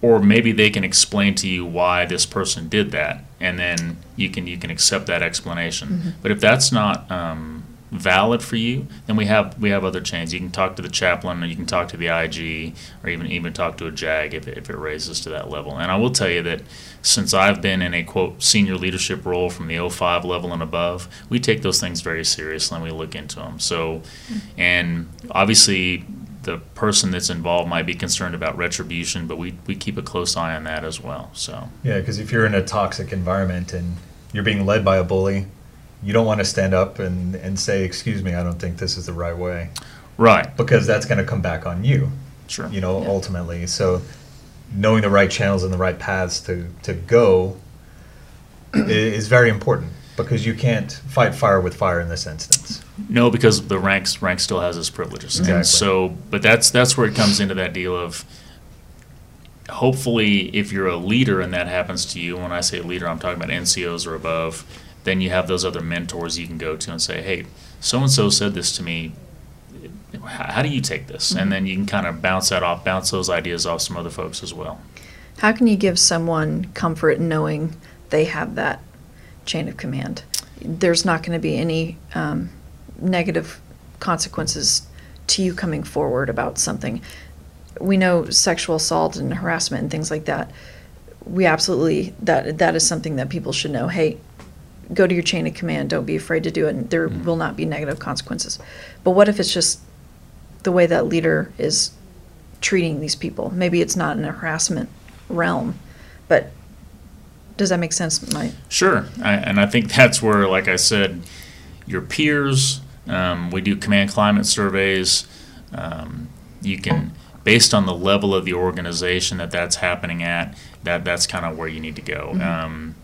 or maybe they can explain to you why this person did that and then you can you can accept that explanation. But if that's not um, valid for you, then we have we have other chains. You can talk to the chaplain, or you can talk to the IG, or even even talk to a JAG if it, if it raises to that level. And I will tell you that since I've been in a quote senior leadership role from the 05 level and above, we take those things very seriously and we look into them. So, and obviously the person that's involved might be concerned about retribution, but we, we keep a close eye on that as well. So Yeah, because if you're in a toxic environment and you're being led by a bully, you don't want to stand up and, and say, "Excuse me, I don't think this is the right way," right, because that's going to come back on you. sure. You know, Yeah. ultimately. So, knowing the right channels and the right paths to to go is very important because you can't fight fire with fire in this instance. No, because the ranks rank still has its privileges. Exactly. And so, but that's that's where it comes into that deal of. Hopefully, if you're a leader and that happens to you, when I say leader, I'm talking about NCOs or above. Then you have those other mentors you can go to and say, "Hey, so and so said this to me. How do you take this?" And then you can kind of bounce that off, bounce those ideas off some other folks as well. How can you give someone comfort in knowing they have that chain of command? There's not going to be any um, negative consequences to you coming forward about something. We know sexual assault and harassment and things like that. We absolutely that that is something that people should know. Hey, go to your chain of command. Don't be afraid to do it. And there Mhm. will not be negative consequences. But what if it's just the way that leader is treating these people? Maybe it's not in a harassment realm, but does that make sense? My Sure, I, and I think that's where, like I said, your peers. Um, we do command climate surveys. Um, you can, based on the level of the organization that that's happening at, that that's kind of where you need to go. Um,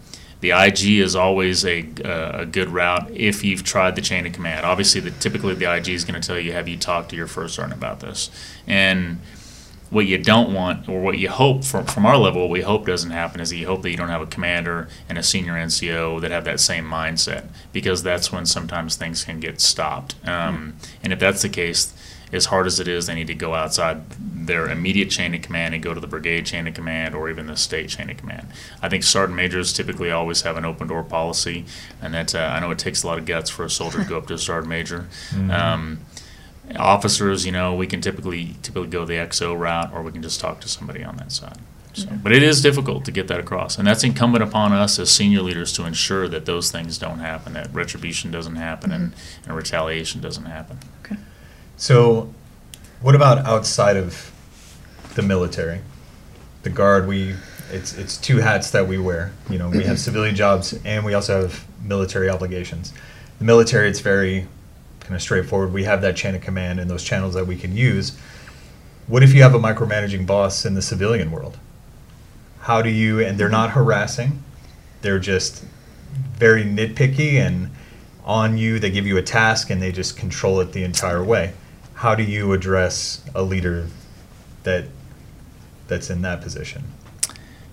the IG is always a, a good route if you've tried the chain of command. Obviously, the, typically the IG is going to tell you, have you talked to your first sergeant about this? And what you don't want, or what you hope from, from our level, what we hope doesn't happen is you hope that you don't have a commander and a senior NCO that have that same mindset, because that's when sometimes things can get stopped. Um, and if that's the case, as hard as it is, they need to go outside their immediate chain of command and go to the brigade chain of command or even the state chain of command. I think sergeant majors typically always have an open door policy, and that uh, I know it takes a lot of guts for a soldier to go up to a sergeant major. Um, officers, you know, we can typically typically go the XO route, or we can just talk to somebody on that side. So, but it is difficult to get that across, and that's incumbent upon us as senior leaders to ensure that those things don't happen, that retribution doesn't happen, and, and retaliation doesn't happen. So, what about outside of the military? The guard, we it's it's two hats that we wear. You know, we have [CLEARS THROAT] civilian jobs and we also have military obligations. The military, it's very kind of straightforward. We have that chain of command and those channels that we can use. What if you have a micromanaging boss in the civilian world? How do you? And they're not harassing. They're just very nitpicky and on you. They give you a task and they just control it the entire way. How do you address a leader that that's in that position?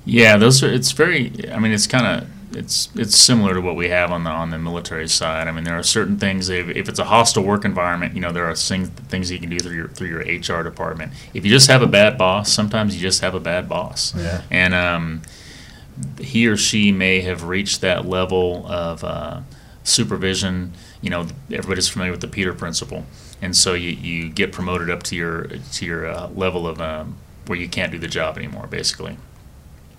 Yeah, those are. It's very. I mean, it's kind of. It's it's similar to what we have on the on the military side. I mean, there are certain things. If, if it's a hostile work environment, you know, there are things things you can do through your through your HR department. If you just have a bad boss, sometimes you just have a bad boss. Yeah. And um, he or she may have reached that level of uh, supervision. You know, everybody's familiar with the Peter principle, and so you, you get promoted up to your to your uh, level of um, where you can't do the job anymore, basically.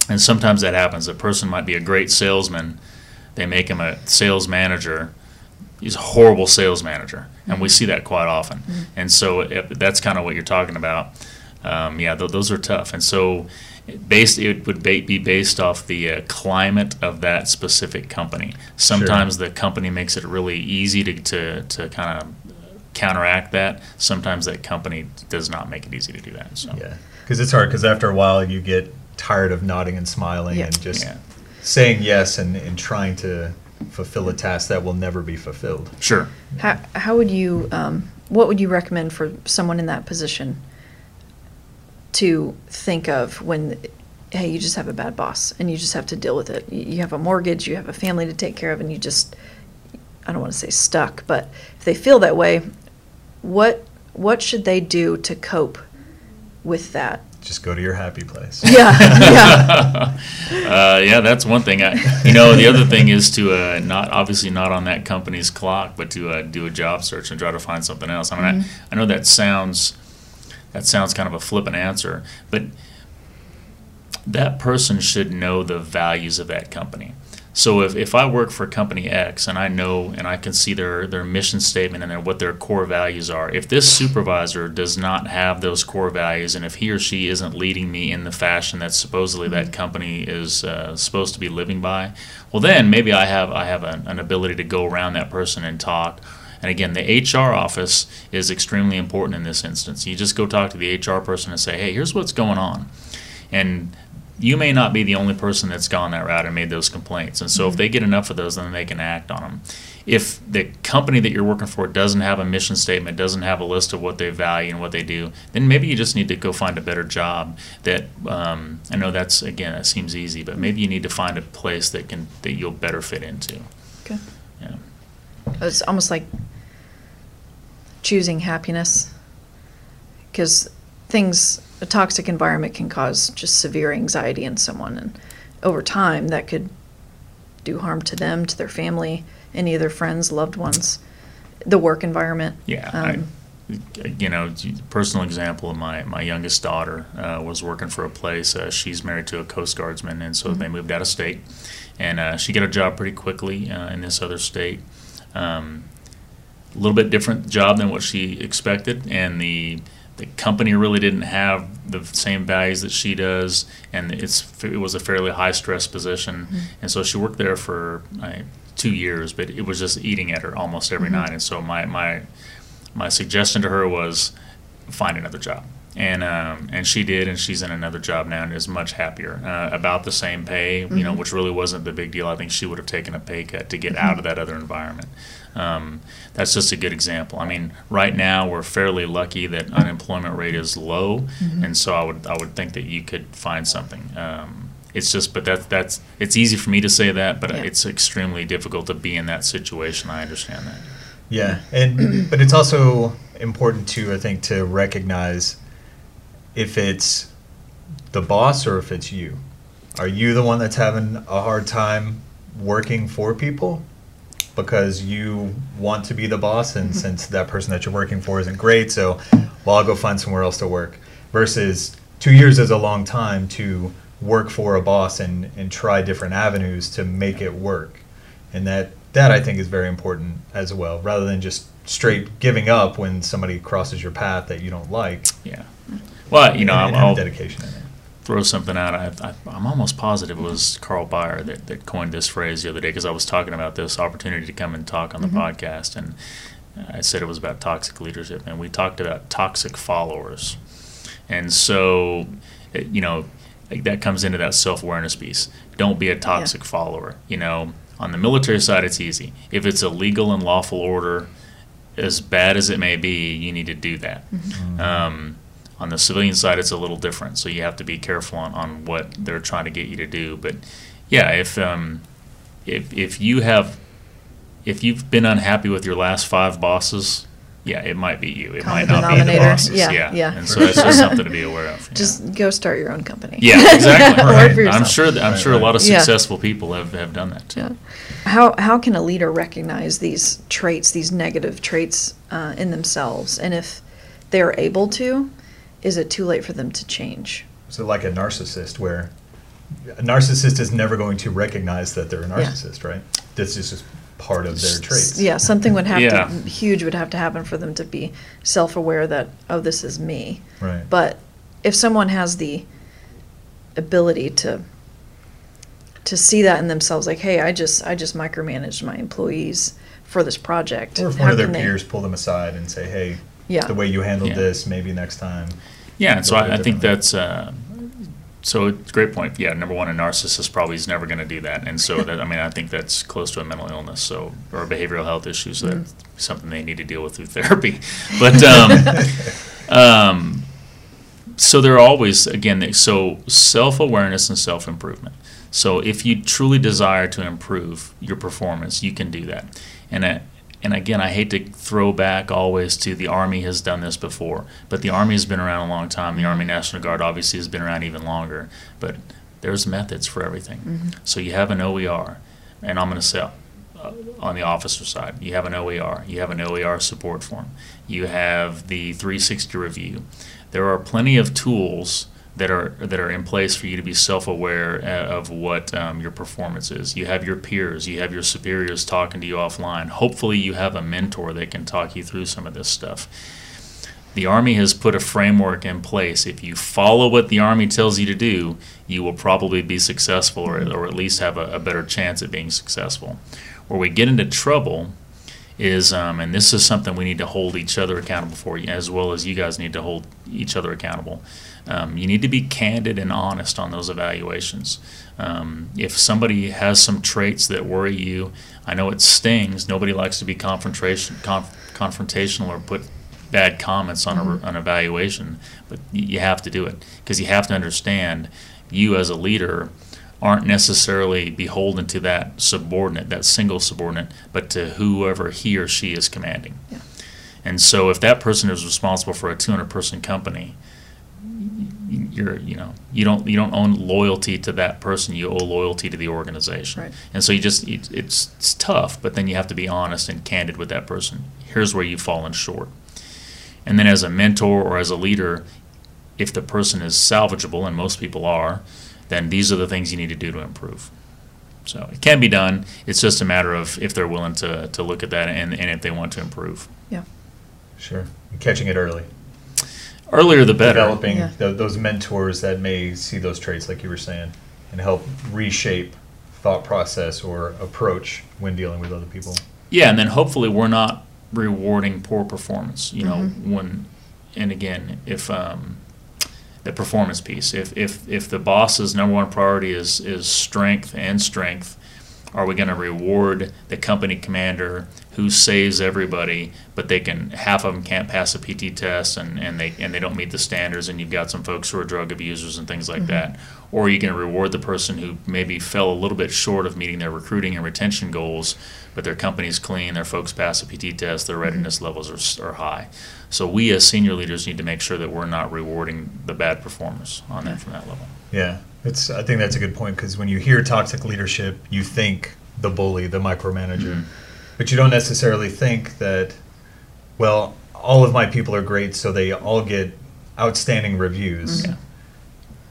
And sometimes that happens. A person might be a great salesman. They make him a sales manager. He's a horrible sales manager, and we see that quite often. And so if that's kind of what you're talking about. Um, yeah, th- those are tough. And so, based it would ba- be based off the uh, climate of that specific company. Sometimes the company makes it really easy to to, to kind of counteract that. Sometimes that company does not make it easy to do that. So Yeah, because it's hard. Because after a while, you get tired of nodding and smiling Yeah. and just Yeah. saying yes and, and trying to fulfill a task that will never be fulfilled. sure. How, how would you, um, what would you recommend for someone in that position to think of when, hey, you just have a bad boss and you just have to deal with it? You you have a mortgage, you have a family to take care of, and you just, I don't want to say stuck, but if they feel that way, what what should they do to cope with that? just go to your happy place. Yeah, [LAUGHS] yeah. [LAUGHS] uh, yeah, that's one thing. I, you know, the other thing is to uh, not obviously not on that company's clock, but to uh, do a job search and try to find something else. I mean, Mm-hmm. I, I know that sounds that sounds kind of a flippant answer, but that person should know the values of that company. So if, if I work for company X and I know and I can see their, their mission statement and their, what their core values are, if this supervisor does not have those core values and if he or she isn't leading me in the fashion that supposedly that company is uh, supposed to be living by, well then maybe I have I have an, an ability to go around that person and talk. And again, the HR office is extremely important in this instance. You just go talk to the HR person and say, hey, here's what's going on. And you may not be the only person that's gone that route and made those complaints. And so if they get enough of those, then they can act on them. If the company that you're working for doesn't have a mission statement, doesn't have a list of what they value and what they do, then maybe you just need to go find a better job. That um, I know that's again that seems easy, but maybe you need to find a place that can that you'll better fit into. Okay. Yeah. It's almost like choosing happiness because things a toxic environment can cause just severe anxiety in someone and over time that could do harm to them to their family any of their friends loved ones the work environment Yeah, Um, I, you know, personal example of my my youngest daughter uh, was working for a place. Uh, she's married to a Coast Guardsman, and so they moved out of state, and uh, she got a job pretty quickly uh, in this other state. Um, a little bit different job than what she expected, and the the company really didn't have the same values that she does, and it's it was a fairly high stress position, and so she worked there for uh, two years, but it was just eating at her almost every night, and so my my my suggestion to her was find another job. And um, and she did, and she's in another job now and is much happier. Uh, about the same pay, you know, which really wasn't the big deal. I think she would have taken a pay cut to get out of that other environment. Um, that's just a good example. I mean, right now we're fairly lucky that unemployment rate is low, and so I would I would think that you could find something. Um, it's just, but that's that's it's easy for me to say that, but Yeah. it's extremely difficult to be in that situation. I understand that. Yeah, and but it's also important to I think to recognize if it's the boss or if it's you. Are you the one that's having a hard time working for people because you want to be the boss and mm-hmm. since that person that you're working for isn't great, so well I'll go find somewhere else to work. Versus two years is a long time to work for a boss and, and try different avenues to make it work. And that that I think is very important as well, rather than just straight giving up when somebody crosses your path that you don't like. Yeah. Well, you know, and, and I'll, have I'll dedication in it. throw something out. I, I, I'm almost positive it was Carl Bayer that, that coined this phrase the other day because I was talking about this opportunity to come and talk on the mm-hmm. podcast, and I said it was about toxic leadership, and we talked about toxic followers. And so, eh, you know, like that comes into that self awareness piece. Don't be a toxic follower. You know, on the military side, it's easy. If it's a legal and lawful order, as bad as it may be, you need to do that. Mm-hmm. Mm-hmm. Um, on the civilian side, it's a little different, so you have to be careful on, on what they're trying to get you to do. But yeah, if um, if if you have if you've been unhappy with your last five bosses, yeah, it might be you. It might not be the bosses. Yeah, yeah, yeah. And so that's just something to be aware of. yeah. just go start your own company yeah, exactly. [LAUGHS] Work for I'm sure. That, I'm Right, sure a lot of Yeah. successful people have, have done that too. Yeah. How how can a leader recognize these traits, these negative traits uh, in themselves, and if they're able to, is it too late for them to change? So like a narcissist, where a narcissist is never going to recognize that they're a Yeah. narcissist, right? This is just part of their traits. Yeah, something would have Yeah. to huge would have to happen for them to be self-aware that oh, this is me. Right. But if someone has the ability to to see that in themselves, like, hey, I just I just micromanaged my employees for this project. or if How one of their can they- peers pull them aside and say, "Hey, Yeah. the way you handled Yeah. this, maybe next time." Yeah, and so I, I think that's uh, so it's a great point. Yeah, number one, a narcissist probably is never going to do that, and so that I mean I think that's close to a mental illness, so or a behavioral health issue, so that's something they need to deal with through [LAUGHS] therapy. But um, [LAUGHS] um, so there are always again they- so self awareness and self improvement. So if you truly desire to improve your performance, you can do that, and. And again, I hate to throw back always to the Army has done this before, but the Army has been around a long time. The Army National Guard obviously has been around even longer, but there's methods for everything. Mm-hmm. So you have an OER, and I'm going to say uh, on the officer side, you have an OER, you have an OER support form, you have the 360 review. There are plenty of tools that are that are in place for you to be self-aware uh, of what um, your performance is. You have your peers, you have your superiors talking to you offline. Hopefully, you have a mentor that can talk you through some of this stuff. The Army has put a framework in place. If you follow what the Army tells you to do, you will probably be successful, or, or at least have a, a better chance at being successful. Where we get into trouble is, um, and this is something we need to hold each other accountable for, as well as you guys need to hold each other accountable. Um, you need to be candid and honest on those evaluations. Um, if somebody has some traits that worry you, I know it stings. Nobody likes to be confrontation, conf- confrontational or put bad comments on a, an evaluation, but you have to do it because you have to understand you as a leader aren't necessarily beholden to that subordinate, that single subordinate, but to whoever he or she is commanding. Yeah. And so if that person is responsible for a 200 person company, you're you know you don't you don't own loyalty to that person you owe loyalty to the organization Right. and so you just it, it's it's tough but then you have to be honest and candid with that person here's where you've fallen short and then as a mentor or as a leader if the person is salvageable and most people are then these are the things you need to do to improve so it can be done it's just a matter of if they're willing to, to look at that and, and if they want to improve Yeah. Sure. Catching it early. earlier the better Developing Yeah. tho- those mentors that may see those traits, like you were saying, and help reshape thought process or approach when dealing with other people. Yeah, and then hopefully we're not rewarding poor performance. You know, Mhm. when and again, if um, the performance piece, if if if the boss's number one priority is is strength and strength, are we going to reward the company commander who saves everybody, but they can half of them can't pass a PT test and, and they and they don't meet the standards, and you've got some folks who are drug abusers and things like mm-hmm. that, or are you going to reward the person who maybe fell a little bit short of meeting their recruiting and retention goals, but their company's clean, their folks pass a PT test, their mm-hmm. readiness levels are, are high. So we as senior leaders need to make sure that we're not rewarding the bad performers on that from that level. Yeah, it's. I think that's a good point because when you hear toxic leadership, you think the bully, the micromanager, Mhm. but you don't necessarily think that. Well, all of my people are great, so they all get outstanding reviews. Yeah.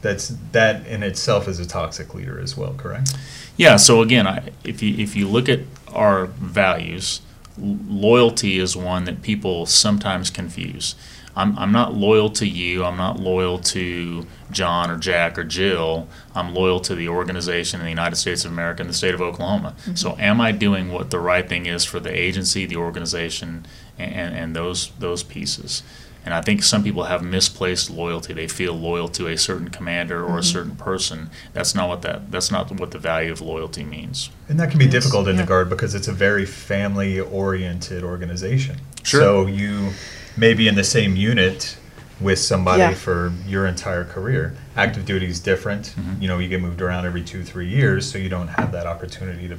That's that in itself is a toxic leader as well. Correct. Yeah. So again, I, if you if you look at our values, l- loyalty is one that people sometimes confuse. I'm, I'm not loyal to you. I'm not loyal to John or Jack or Jill. I'm loyal to the organization in the United States of America and the state of Oklahoma. Mm-hmm. So, am I doing what the right thing is for the agency, the organization, and, and those those pieces? And I think some people have misplaced loyalty. They feel loyal to a certain commander or a mm-hmm. certain person. That's not what that. That's not what the value of loyalty means. And that can be Yes, difficult in yeah. the guard because it's a very family oriented organization. Sure. So you may be in the same unit with somebody Yeah. for your entire career. Active duty is different. Mhm. You know, you get moved around every two, three years, so you don't have that opportunity to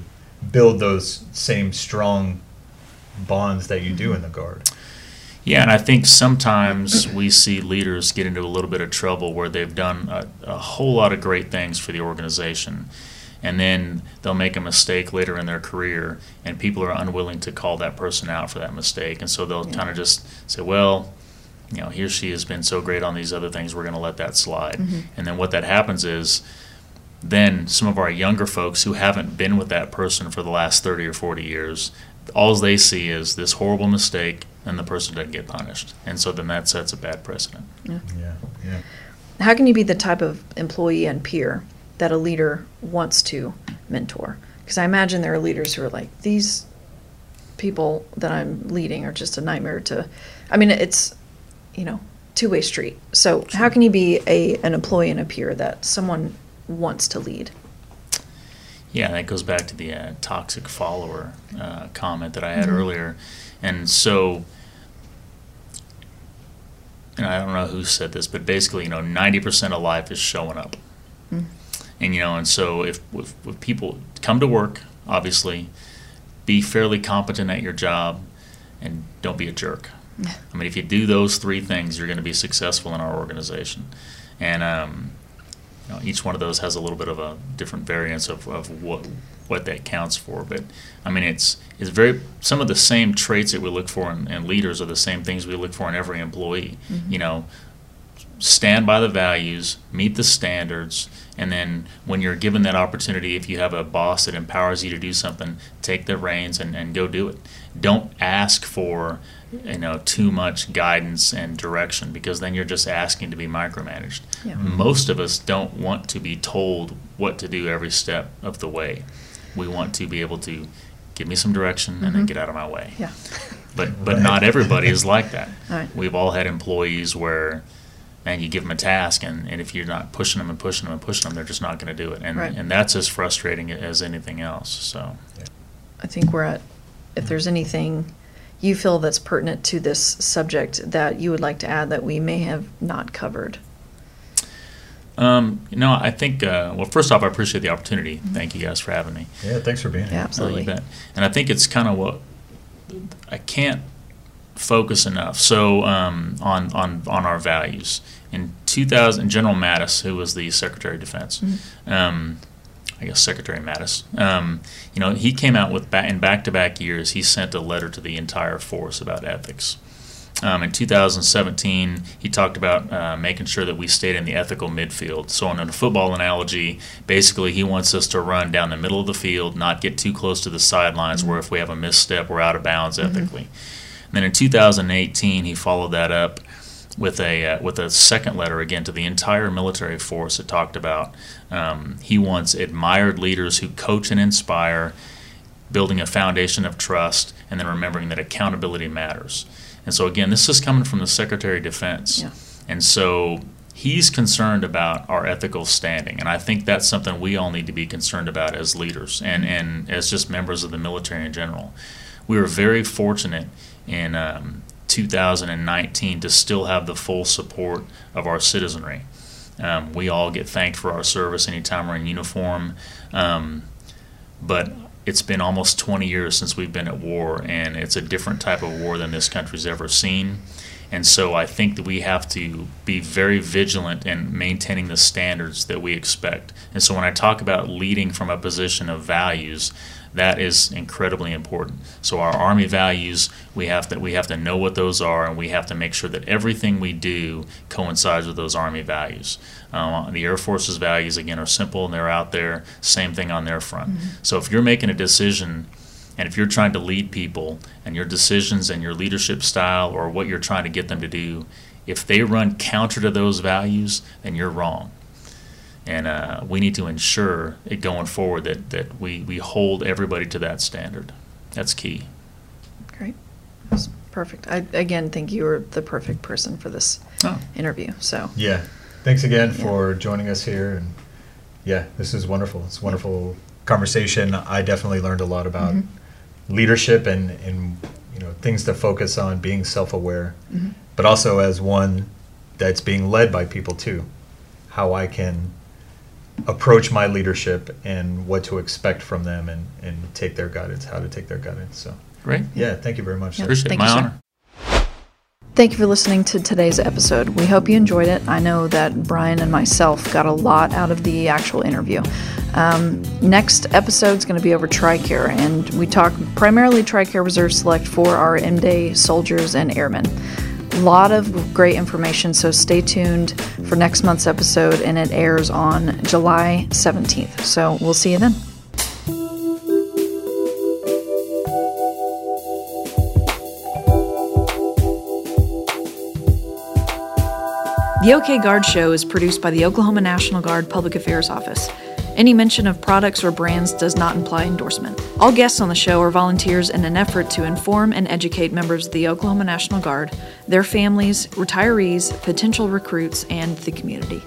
build those same strong bonds that you do in the guard. Yeah, and I think sometimes we see leaders get into a little bit of trouble where they've done a, a whole lot of great things for the organization, and then they'll make a mistake later in their career, and people are unwilling to call that person out for that mistake, and so they'll Yeah. kind of just say, "Well, you know, he or she has been so great on these other things, we're going to let that slide." Mhm. And then what that happens is, then some of our younger folks who haven't been with that person for the last 30 or 40 years, all they see is this horrible mistake and the person doesn't get punished. And so then that sets a bad precedent. Yeah, yeah. How can you be the type of employee and peer that a leader wants to mentor? Because I imagine there are leaders who are like, these people that I'm leading are just a nightmare to. I mean, it's, you know, two way street. So how can you be a an employee and a peer that someone wants to lead? Yeah, that goes back to the uh, toxic follower uh, comment that I had Mhm. earlier. And so, and I don't know who said this, but basically, you know, 90% of life is showing up. Mm. And, you know, and so if, if, if people come to work, obviously, be fairly competent at your job, and don't be a jerk. I mean, if you do those three things, you're going to be successful in our organization. And um, you know, each one of those has a little bit of a different variance of, of what what that counts for. But I mean, it's it's very some of the same traits that we look for in, in leaders are the same things we look for in every employee. Mm-hmm. You know, stand by the values, meet the standards, and then when you're given that opportunity, if you have a boss that empowers you to do something, take the reins and, and go do it. Don't ask for you know too much guidance and direction because then you're just asking to be micromanaged. Yeah. Most of us don't want to be told what to do every step of the way. We want to be able to give me some direction and then mm-hmm. get out of my way. Yeah. But but not everybody is like that. [LAUGHS] All right. We've all had employees where, man, you give them a task, and, and if you're not pushing them and pushing them and pushing them, they're just not going to do it, and Right. and that's as frustrating as anything else. So I think we're at, if there's anything you feel that's pertinent to this subject that you would like to add that we may have not covered. um, you know, I think uh, well, first off, I appreciate the opportunity. Thank you guys for having me. Yeah, thanks for being Yeah, here. absolutely. You bet. And I think it's kind of what I can't focus enough. So um, on on on our values in 2000, General Mattis, who was the Secretary of Defense, um, I guess Secretary Mattis, um, you know, he came out with ba- in back-to-back years. He sent a letter to the entire force about ethics. Um, in 2017, he talked about uh, making sure that we stayed in the ethical midfield. So, in a football analogy, basically, he wants us to run down the middle of the field, not get too close to the sidelines, where if we have a misstep, we're out of bounds ethically. And then in 2018, he followed that up with a uh, with a second letter again to the entire military force that talked about um, he wants admired leaders who coach and inspire, building a foundation of trust, and then remembering that accountability matters. And so again, this is coming from the Secretary of Defense, Yeah. and so he's concerned about our ethical standing, and I think that's something we all need to be concerned about as leaders and and as just members of the military in general. We are very fortunate in um, 2019 to still have the full support of our citizenry. Um, we all get thanked for our service anytime we're in uniform, um, but it's been almost 20 years since we've been at war, and it's a different type of war than this country's ever seen. And so I think that we have to be very vigilant in maintaining the standards that we expect. And so when I talk about leading from a position of values, that is incredibly important. So our Army values, we have to we have to know what those are, and we have to make sure that everything we do coincides with those Army values. Uh, the Air Force's values again are simple and they're out there. Same thing on their front. So if you're making a decision and if you're trying to lead people and your decisions and your leadership style or what you're trying to get them to do, if they run counter to those values, then you're wrong. And uh, we need to ensure it going forward that, that we, we hold everybody to that standard. That's key. Great. That's perfect. I, again, think you are the perfect person for this Oh. interview. So, Yeah. Thanks again Yeah. for joining us here. And yeah, this is wonderful. It's a wonderful conversation. I definitely learned a lot about Mhm. leadership and, and you know things to focus on, being self-aware, Mhm. but also as one that's being led by people too. How I can approach my leadership and what to expect from them and, and take their guidance, how to take their guidance. So Great. yeah, thank you very much. Yeah. Appreciate it. Thank My you, sir. honor. thank you for listening to today's episode. We hope you enjoyed it. I know that Brian and myself got a lot out of the actual interview. Um, next episode is going to be over TRICARE, and we talk primarily TRICARE Reserve Select for our M Day soldiers and airmen. Lot of great information, so stay tuned for next month's episode, and it airs on July 17th. So we'll see you then. The OK Guard Show is produced by the Oklahoma National Guard Public Affairs Office. Any mention of products or brands does not imply endorsement. All guests on the show are volunteers in an effort to inform and educate members of the Oklahoma National Guard, their families, retirees, potential recruits, and the community.